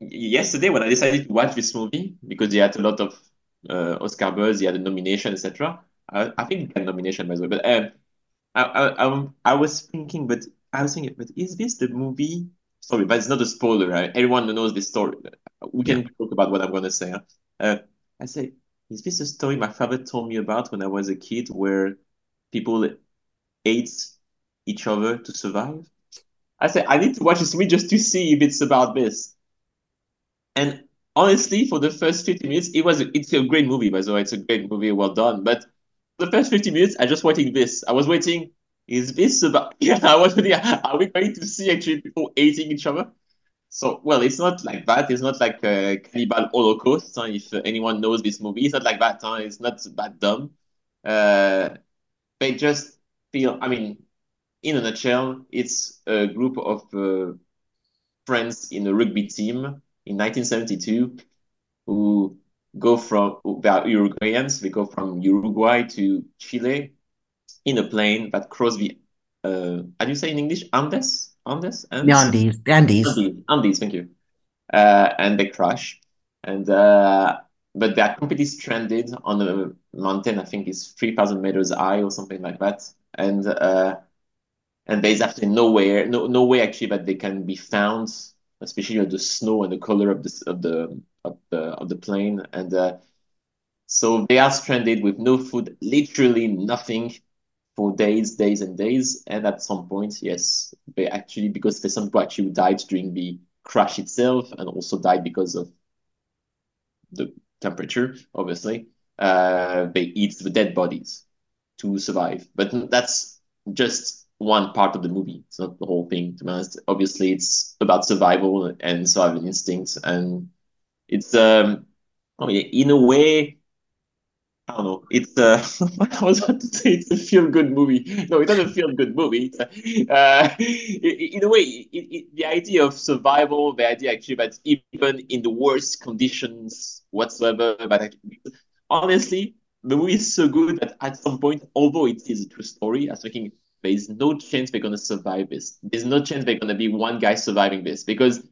yesterday when I decided to watch this movie because he had a lot of uh, Oscar buzz. He had a nomination, etc. I, I think a nomination by the way. But um, I, I, I, I was thinking, but I was thinking, but is this the movie? Sorry, but it's not a spoiler. Right? Everyone knows this story. We can talk about what I'm gonna say. Huh? Uh, I say, is this a story my father told me about when I was a kid, where people ate each other to survive? I said, I need to watch this movie just to see if it's about this. And honestly, for the first 50 minutes, it was a, it's a great movie, by the way. It's a great movie, well done. But the first 50 minutes, I just waiting this. I was waiting, is this about yeah, I was waiting, are we going to see actually people eating each other? So well, it's not like that. It's not like a cannibal holocaust. Huh? If anyone knows this movie, it's not like that. Huh? It's not that dumb. Uh, they just feel. I mean, in a nutshell, it's a group of uh, friends in a rugby team in 1972 who go from they are Uruguayans. They go from Uruguay to Chile in a plane that cross the uh, how do you say in English? Andes? Andes? Andes? The Andes. The Andes. Andes, Andes thank you. Uh, and they crash. And uh, but they are completely stranded on a mountain I think it's three thousand meters high or something like that. And uh, and there's actually nowhere no no way actually that they can be found especially on the snow and the color of the of the of the of the plane. And uh, so they are stranded with no food literally nothing for days days and days and at some point yes they actually because people actually died during the crash itself and also died because of the temperature obviously uh, they eat the dead bodies to survive but that's just one part of the movie. It's not the whole thing, to be honest. Obviously, it's about survival and survival instincts, and it's um, oh yeah, in a way, I don't know. It's uh, I was about to say it's a feel good movie. No, it's not a feel good movie. Uh, in a way, it, it, the idea of survival, the idea actually that even in the worst conditions whatsoever, but honestly, the movie is so good that at some point, although it is a true story, I was thinking there's no chance they're gonna survive this. There's no chance they're gonna be one guy surviving this because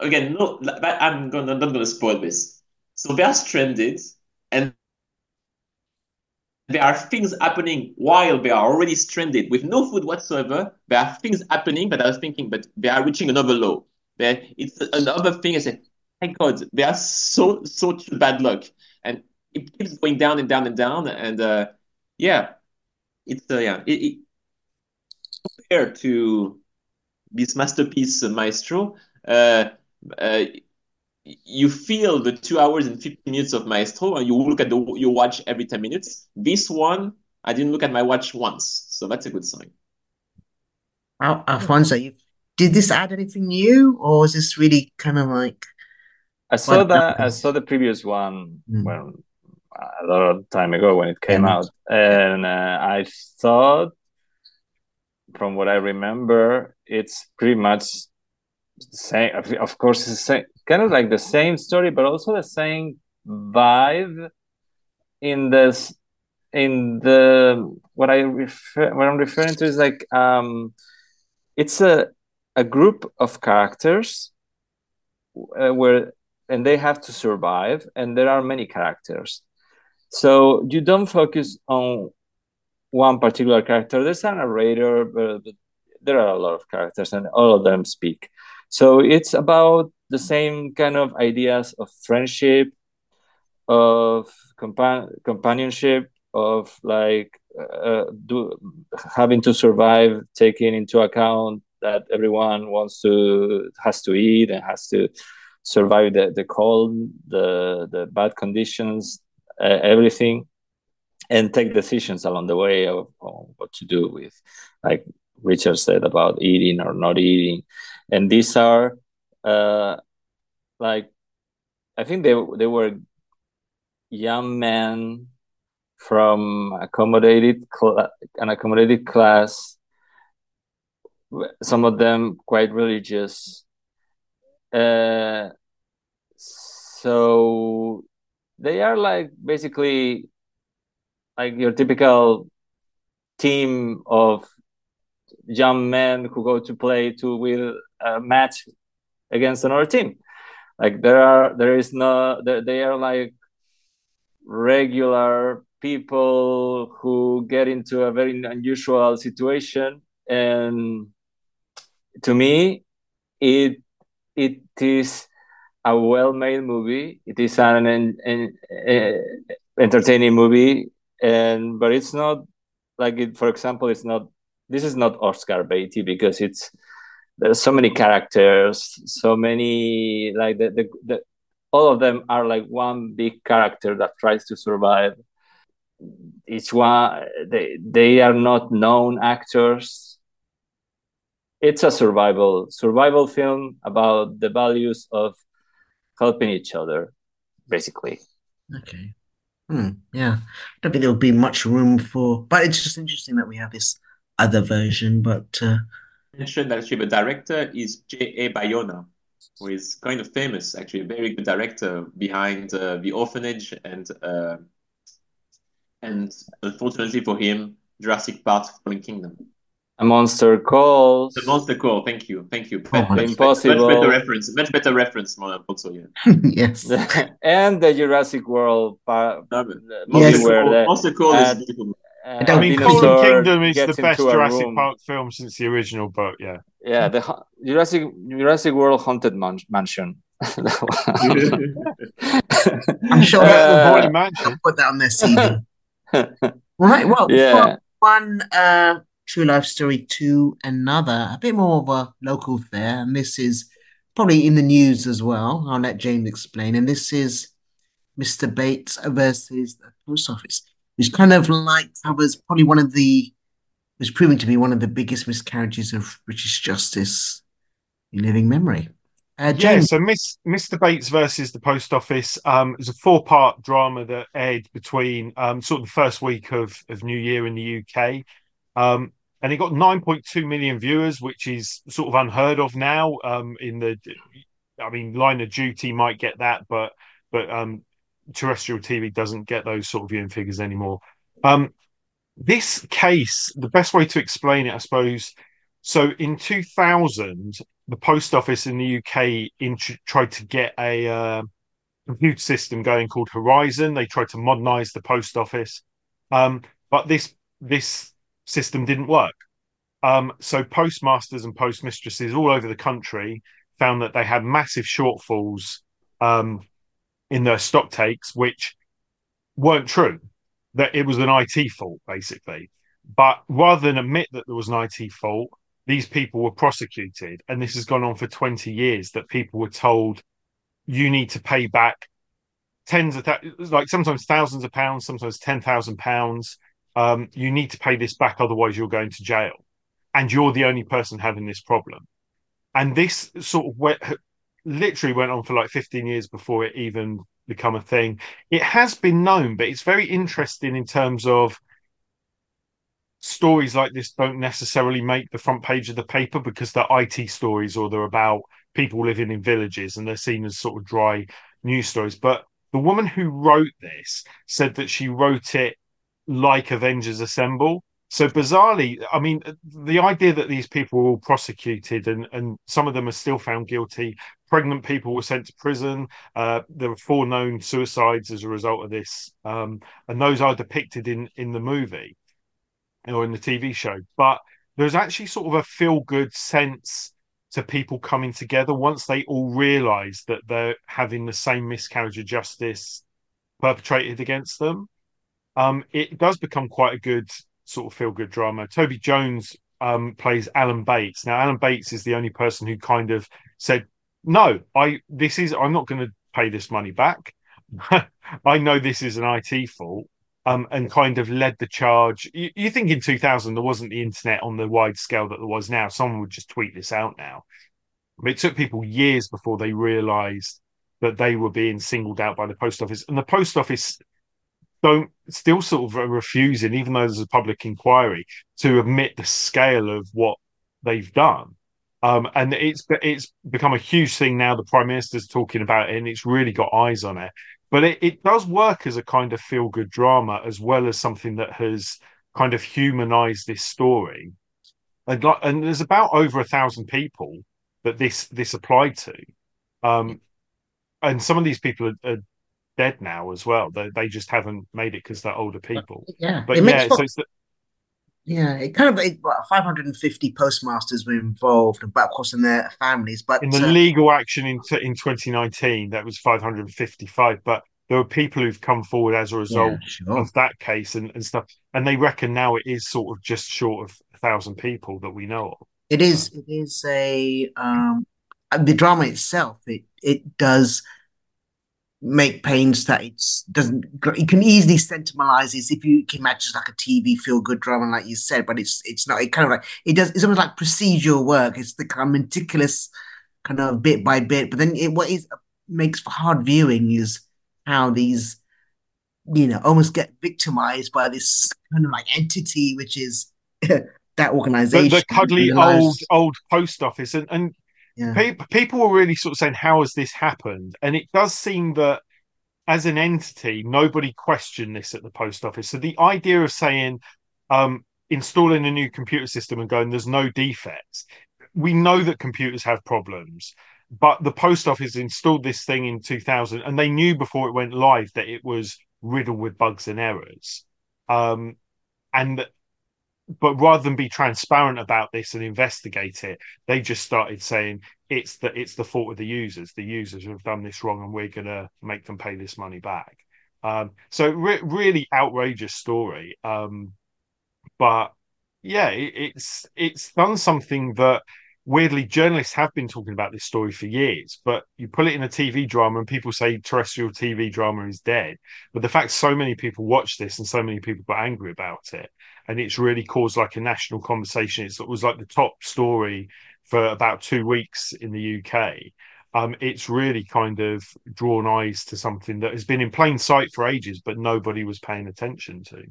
again, no, I'm gonna not gonna spoil this. So they are stranded, and there are things happening while they are already stranded with no food whatsoever. There are things happening, but I was thinking, but they are reaching another low. There, it's another thing. I said, thank God, they are so so bad luck, and it keeps going down and down and down, and uh, yeah, it's uh, yeah, it, it, compared to this masterpiece, uh, Maestro, uh, uh, you feel the two hours and 50 minutes of Maestro, and you look at the your watch every 10 minutes. This one, I didn't look at my watch once, so that's a good sign. Al- Alfonso, you, did this add anything new, or was this really kind of like? I saw that. I saw the previous one mm. when a lot of time ago when it came out, and uh, I thought, from what I remember, it's pretty much the same. Of course, it's the same, kind of like the same story, but also the same vibe in this in the what I refer what I'm referring to is like um it's a a group of characters uh, where and they have to survive and there are many characters so you don't focus on one particular character. There's a narrator, but there are a lot of characters, and all of them speak. So it's about the same kind of ideas of friendship, of compa- companionship, of like uh, do, having to survive, taking into account that everyone wants to has to eat and has to survive the, the cold, the the bad conditions, uh, everything and take decisions along the way of, of, what to do with like richard said about eating or not eating and these are uh, like i think they, they were young men from accommodated cl- an accommodated class. Some of them quite religious. Uh, so they are like basically like your typical team of young men who go to play to will a match against another team. Like there are there is no they are like regular people who get into a very unusual situation. And to me it it is a well-made movie. It is an, an, an, an entertaining movie. And but it's not like it for example it's not this is not oscar baity because it's there's so many characters so many like the, the, the all of them are like one big character that tries to survive. Each one they they are not known actors. It's a survival survival film about the values of helping each other basically. Okay. Hmm, yeah. I don't think there'll be much room for but it's just interesting that we have this other version but uh mentioned that actually the director is j.a bayona who is kind of famous actually a very good director behind uh, the orphanage and uh, and unfortunately for him, Jurassic Park: of the Fallen Kingdom. A monster calls. The monster call. Thank you, thank you. Oh, much, impossible. Much better reference. Much better reference, also. Yeah. yes. and the Jurassic World. Uh, yes. Where the, monster call is beautiful. Uh, I mean, Fallen Kingdom is the best Jurassic Park film since the original, but yeah. Yeah, the Jurassic Jurassic World Haunted Man- Mansion. I'm sure uh, the mansion. Put that on their CV right. Well, yeah. one uh, True Life Story to another, a bit more of a local affair, and this is probably in the news as well. I'll let James explain. And this is Mr. Bates versus the Post Office, which kind of like covers probably one of the was proving to be one of the biggest miscarriages of British justice in living memory. Uh, yeah, so Miss, Mr. Bates versus the Post Office um, is a four part drama that aired between um, sort of the first week of, of New Year in the UK. Um, and it got 9.2 million viewers, which is sort of unheard of now. Um, in the, I mean, Line of Duty might get that, but but um, terrestrial TV doesn't get those sort of viewing figures anymore. Um, this case, the best way to explain it, I suppose. So in 2000, the post office in the UK int- tried to get a uh, computer system going called Horizon. They tried to modernize the post office, um, but this this system didn't work. Um, so postmasters and postmistresses all over the country found that they had massive shortfalls um, in their stock takes, which weren't true. That it was an IT fault, basically. But rather than admit that there was an IT fault, these people were prosecuted, and this has gone on for 20 years that people were told you need to pay back tens of th- like sometimes thousands of pounds, sometimes ten thousand pounds. Um, you need to pay this back, otherwise you're going to jail, and you're the only person having this problem. And this sort of literally went on for like 15 years before it even become a thing. It has been known, but it's very interesting in terms of stories like this don't necessarily make the front page of the paper because they're IT stories or they're about people living in villages and they're seen as sort of dry news stories. But the woman who wrote this said that she wrote it like Avengers Assemble. So bizarrely, I mean, the idea that these people were all prosecuted and, and some of them are still found guilty. Pregnant people were sent to prison. Uh, there were four known suicides as a result of this, um, and those are depicted in in the movie or in the TV show, but there's actually sort of a feel good sense to people coming together once they all realize that they're having the same miscarriage of justice perpetrated against them. Um, it does become quite a good sort of feel good drama. Toby Jones um, plays Alan Bates. Now, Alan Bates is the only person who kind of said, "No, I this is I'm not going to pay this money back. I know this is an IT fault, um, and kind of led the charge. You, you, think in 2000 there wasn't the internet on the wide scale that there was now. Someone would just tweet this out now. But it took people years before they realised that they were being singled out by the post office, and the post office don't still sort of refusing, even though there's a public inquiry, to admit the scale of what they've done. Um, and it's it's become a huge thing now. The prime minister's talking about it, and it's really got eyes on it but it, it does work as a kind of feel good drama as well as something that has kind of humanized this story and, and there's about over a thousand people that this this applied to um and some of these people are, are dead now as well. They they just haven't made it because they're older people. Yeah, But it yeah, so it's the, yeah, it kind of it, what, 550 postmasters were involved, but of course in their families. But in the uh, legal action in in 2019, that was 555. But there were people who've come forward as a result yeah, sure. of that case and, and stuff, and they reckon now it is sort of just short of a thousand people that we know of. It is. It is a um, the drama itself. It it does make pains that it's doesn't. You can easily sentimentalize this if you can imagine it's like a TV feel good drama, like you said. But it's it's not. It kind of like it does. It's almost like procedural work. It's the kind of meticulous, kind of bit by bit. But then it what is makes for hard viewing is how these, you know, almost get victimized by this kind of like entity, which is that organization. the cuddly old old post office, and and Yeah. pe- people were really sort of saying, "How has this happened?" And it does seem that as an entity, nobody questioned this at the post office. So the idea of saying, um, installing a new computer system and going, "There's no defects," we know that computers have problems. But the post office installed this thing in 2000, and they knew before it went live that it was riddled with bugs and errors. Um, and but rather than be transparent about this and investigate it, they just started saying it's the it's the fault of the users. The users have done this wrong, and we're gonna make them pay this money back. Um, so re- really outrageous story. Um, but yeah, it, it's it's done something that weirdly journalists have been talking about this story for years. But you put it in a TV drama, and people say terrestrial TV drama is dead. But the fact so many people watch this and so many people got angry about it, and it's really caused like a national conversation. It's, it was like the top story for about two weeks in the UK. Um, it's really kind of drawn eyes to something that has been in plain sight for ages, but nobody was paying attention to.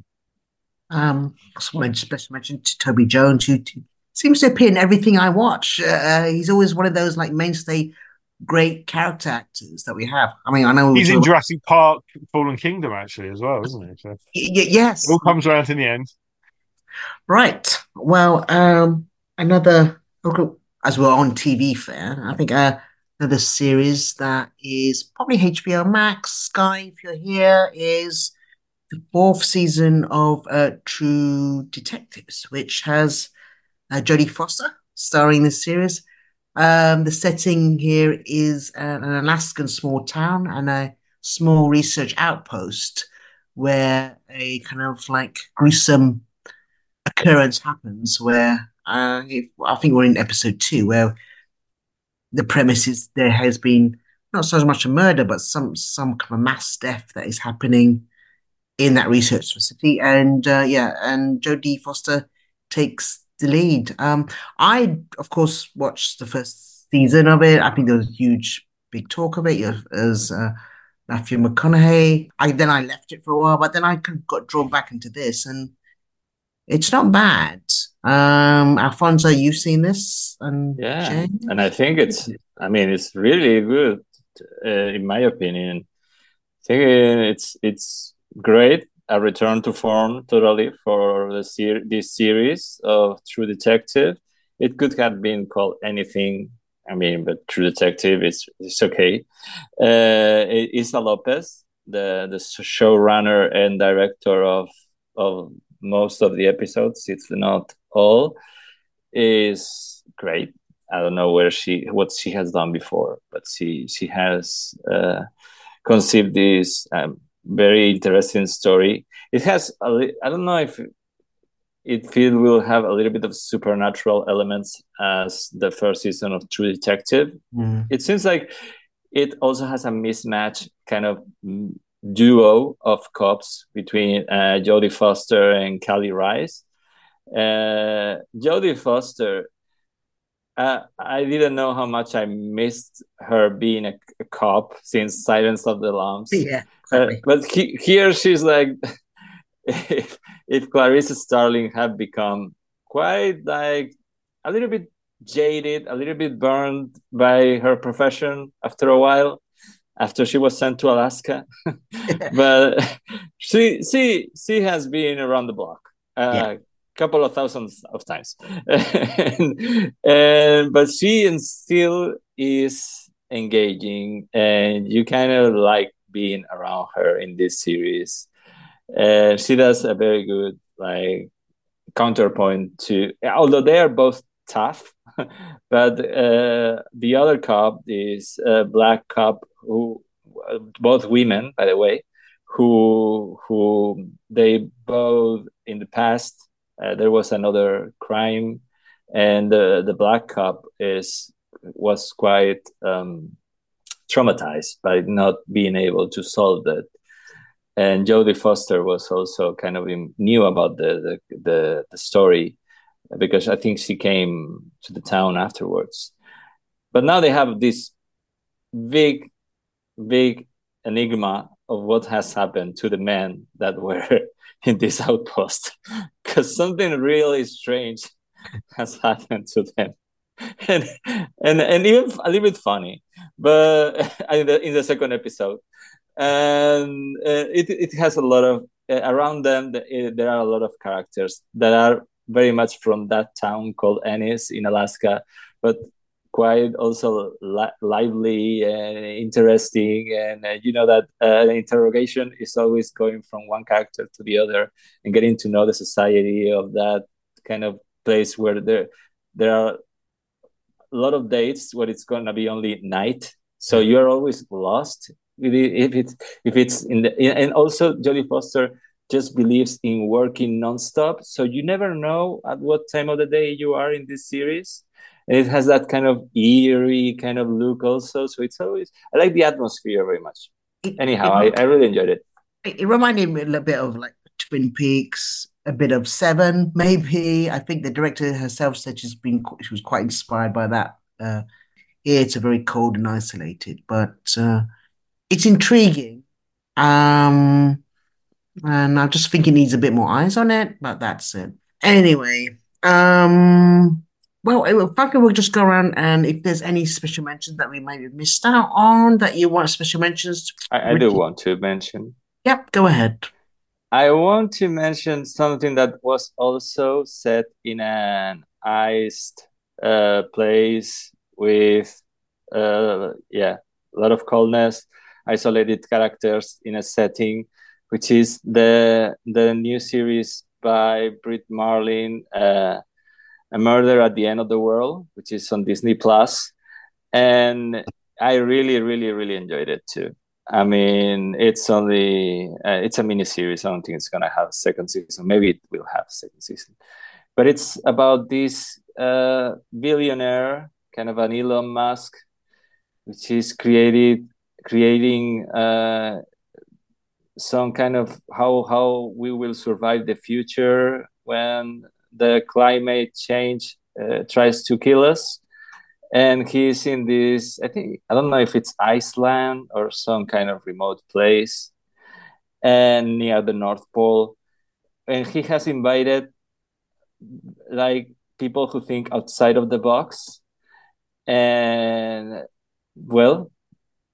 Um, also want to just mention to Toby Jones, who t- seems to appear in everything I watch. Uh, he's always one of those like mainstay great character actors that we have. I mean, I know He's in Jurassic Park, Fallen Kingdom, actually, as well, isn't he? So it Y- yes, all comes around in the end. Right. Well, um, another as we're on TV fair, I think uh, another series that is probably HBO Max, Sky, if you're here, is the fourth season of uh, True Detectives, which has uh, Jodie Foster starring in the series. Um, the setting here is an, an Alaskan small town and a small research outpost where a kind of like gruesome occurrence happens where uh, if, I think we're in episode two where the premise is there has been not so much a murder but some some kind of mass death that is happening in that research facility. And uh, yeah and Jodie Foster takes the lead. Um I of course watched the first season of it. I think there was a huge big talk of it as uh, Matthew McConaughey. I then I left it for a while but then I got drawn back into this and it's not bad. Um, Alfonso, you've seen this, and Yeah, Jane? and I think it's. I mean, it's really good, uh, in my opinion. I think it's it's great. A return to form, totally for the ser- this series of True Detective. It could have been called anything. I mean, but True Detective, it's it's okay. Uh, Issa Lopez, the the showrunner and director of of most of the episodes, if not all, is great. I don't know where she what she has done before, but she she has uh, conceived this um, very interesting story. It has a li- I don't know if it feel will have a little bit of supernatural elements as the first season of True Detective. Mm. It seems like it also has a mismatch kind of mm, duo of cops between uh, Jodie Foster and Kali Reis. Uh, Jodie Foster, uh, I didn't know how much I missed her being a, a cop since Silence of the Lambs. Yeah, Uh, but he, here she's like, if, if Clarissa Starling had become quite like a little bit jaded, a little bit burned by her profession after a while, after she was sent to Alaska. but she she she has been around the block a Yeah. couple of thousands of times, and, and but she and still is engaging, and you kind of like being around her in this series. And she does a very good like counterpoint to, although they are both tough, but uh, the other cop is a black cop who, both women, by the way, who who they both in the past uh, there was another crime, and the the black cop is was quite um, traumatized by not being able to solve that And Jodie Foster was also kind of knew about the, the the, the story because I think she came to the town afterwards. But now they have this big, big enigma of what has happened to the men that were in this outpost because something really strange has happened to them and and and even a little bit funny but in the, in the second episode and uh, it, it has a lot of uh, around them there are a lot of characters that are very much from that town called ennis in alaska but quite also li- lively and interesting. And uh, you know that uh, interrogation is always going from one character to the other and getting to know the society of that kind of place where there there are a lot of dates where it's going to be only night. So you're always lost. If it's if it's in the and also Jodie Foster just believes in working nonstop. So you never know at what time of the day you are in this series. And it has that kind of eerie kind of look also. So it's always i like the atmosphere very much. It, anyhow it, I, I really enjoyed it. it it reminded me a little bit of like twin peaks a bit of seven maybe. I think the director herself said she's been she was quite inspired by that uh here it's a very cold and isolated. But uh it's intriguing. Um and i just think it needs a bit more eyes on it but that's it anyway um well, in fact, we'll just go around and if there's any special mentions that we might have missed out on that you want special mentions. I, I do want to mention. Yep, go ahead. I want to mention something that was also set in an iced uh, place with, uh, yeah, a lot of coldness, isolated characters in a setting, which is the the new series by Brit Marling. Uh, a Murder at the End of the World, which is on Disney Plus, and I really, really, really enjoyed it too. I mean, it's only uh, it's a mini series. I don't think it's gonna have a second season. Maybe it will have a second season, but it's about this uh, billionaire, kind of an Elon Musk, which is created creating uh, some kind of how how we will survive the future when the climate change uh, tries to kill us. And he's in this, I think, I don't know if it's Iceland or some kind of remote place and near the North Pole. And he has invited like people who think outside of the box. And well,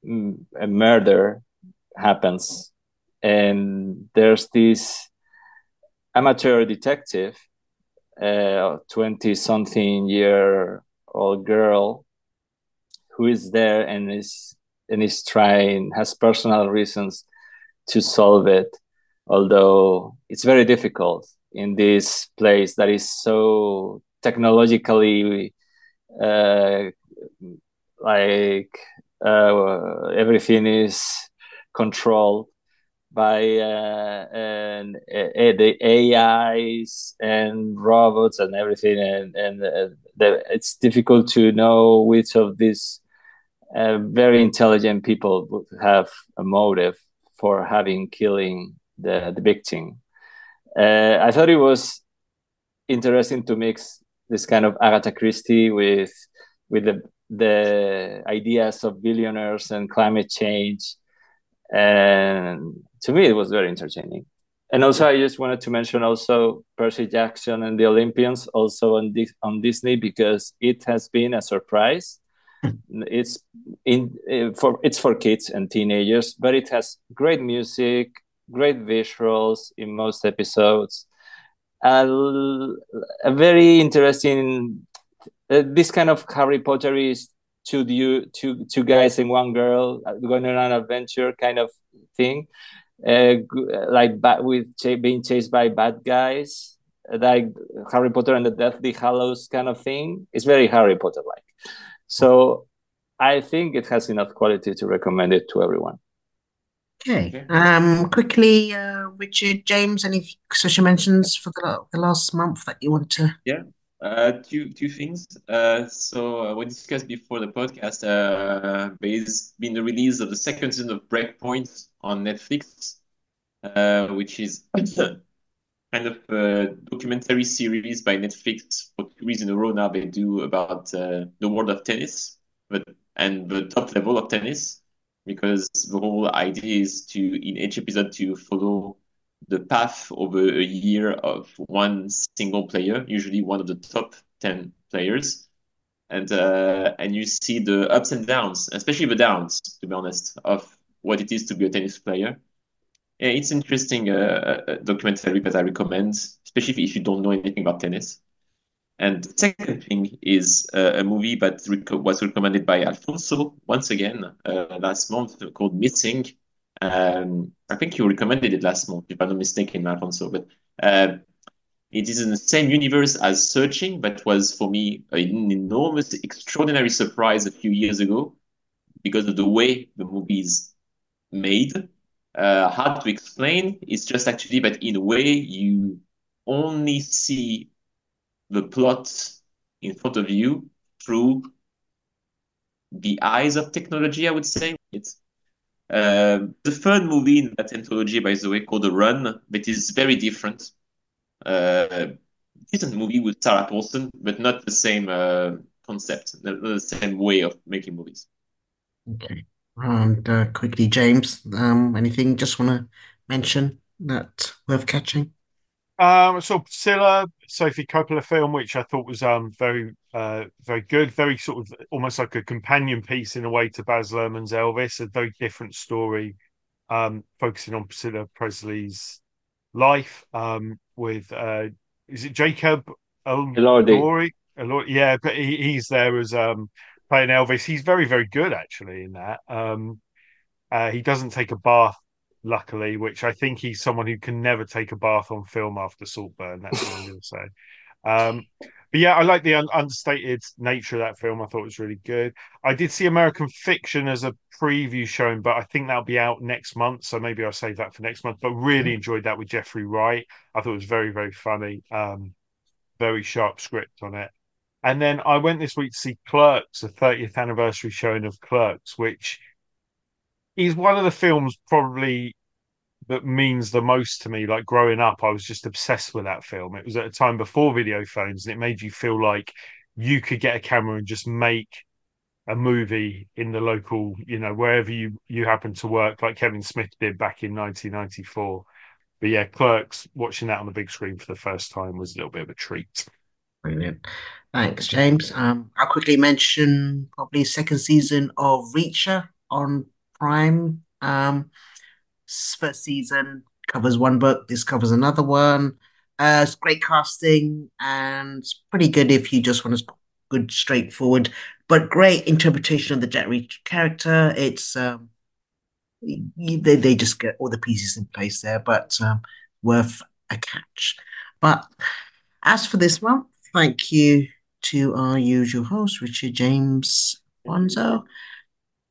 a murder happens. And there's this amateur detective a 20 something year old girl who is there and is and is trying has personal reasons to solve it although it's very difficult in this place that is so technologically uh, like uh, everything is controlled by uh, and uh, the AIs and robots and everything, and and uh, the, it's difficult to know which of these uh, very intelligent people would have a motive for having killing the the victim. Uh, I thought it was interesting to mix this kind of Agatha Christie with with the the ideas of billionaires and climate change and to me it was very entertaining. And also i just wanted to mention also percy jackson and the olympians also on this on disney because it has been a surprise. It's in eh, for it's for kids and teenagers but it has great music great visuals in most episodes. A, a very interesting uh, this kind of harry potter is two you two two guys and one girl uh, going on an adventure kind of thing, uh, like bad, with ch- being chased by bad guys, like Harry Potter and the Deathly Hallows kind of thing. It's very Harry Potter like. So I think it has enough quality to recommend it to everyone. Okay. Um, quickly, uh, Richard, James, any special mentions for the, the last month that you want to? Yeah. Uh, two two things. Uh, so uh, we discussed before the podcast. Uh, there's been the release of the second season of Break Point on Netflix, uh, which is kind of a documentary series by Netflix for two reasons in a row now. They do about uh, the world of tennis, but and the top level of tennis, because the whole idea is to in each episode to follow the path over a year of one single player, usually one of the top 10 players. And uh, and you see the ups and downs, especially the downs, to be honest, of what it is to be a tennis player. It's interesting uh, uh documentary that I recommend, especially if you don't know anything about tennis. And the second thing is uh, a movie that rec was recommended by Alfonso once again uh, last month called Missing, um, I think you recommended it last month, if I'm not mistaken, Alfonso. But uh, it is in the same universe as Searching, but was for me an enormous, extraordinary surprise a few years ago because of the way the movie is made. Uh, hard to explain. It's just actually that in a way you only see the plot in front of you through the eyes of technology. I would say it's uh, the third movie in that anthology, by the way, called The Run, that is very different. Uh, decent movie with Sarah Paulson, but not the same uh, concept, not the same way of making movies. Okay. And uh, quickly, James, um, anything just want to mention that worth catching? Um, so Priscilla, Sophie Coppola film, which I thought was um very uh very good, very sort of almost like a companion piece in a way to Baz Luhrmann's Elvis, a very different story, um, focusing on Priscilla Presley's life, um, with uh, is it Jacob Elordi? Yeah, but he, he's there as um playing Elvis. He's very very good actually in that. Um, uh, he doesn't take a bath luckily, which I think he's someone who can never take a bath on film after Saltburn. That's what I'm going to say. Um, but yeah, I like the un- understated nature of that film. I thought it was really good. I did see American Fiction as a preview showing, but I think that'll be out next month. So maybe I'll save that for next month. But really enjoyed that with Jeffrey Wright. I thought it was very, very funny. Um, very sharp script on it. And then I went this week to see Clerks, the 30th anniversary showing of Clerks, which is one of the films probably that means the most to me. Like growing up, I was just obsessed with that film. It was at a time before video phones, and it made you feel like you could get a camera and just make a movie in the local, you know, wherever you you happen to work, like Kevin Smith did back in 1994. But yeah, Clerks, watching that on the big screen for the first time was a little bit of a treat. Brilliant. Thanks, James. Um, I'll quickly mention probably second season of Reacher on Prime. Um, first season covers one book. This covers another one. Uh, it's great casting and it's pretty good if you just want a good, straightforward, but great interpretation of the Jack Reacher character. It's um, they they just get all the pieces in place there, but um, worth a catch. But as for this one, thank you to our usual host, Richard James Bonzo,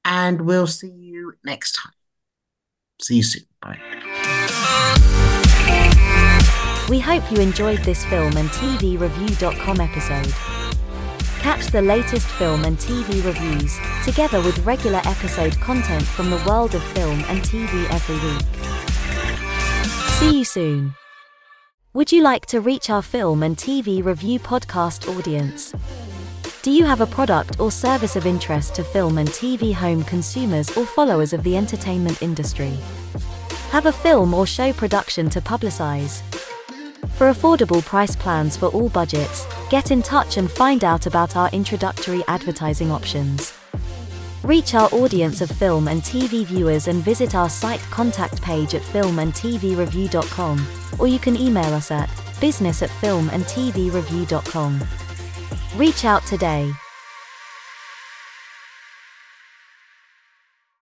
and we'll see you next time. See you soon. Bye. We hope you enjoyed this film and TV review.com episode. Catch the latest film and TV reviews, together with regular episode content from the world of film and TV every week. See you soon. Would you like to reach our film and TV review podcast audience? Do you have a product or service of interest to film and TV home consumers or followers of the entertainment industry? Have a film or show production to publicize? For affordable price plans for all budgets, get in touch and find out about our introductory advertising options. Reach our audience of film and TV viewers and visit our site contact page at filmandtvreview.com, or you can email us at business at filmandtvreview.com. Reach out today.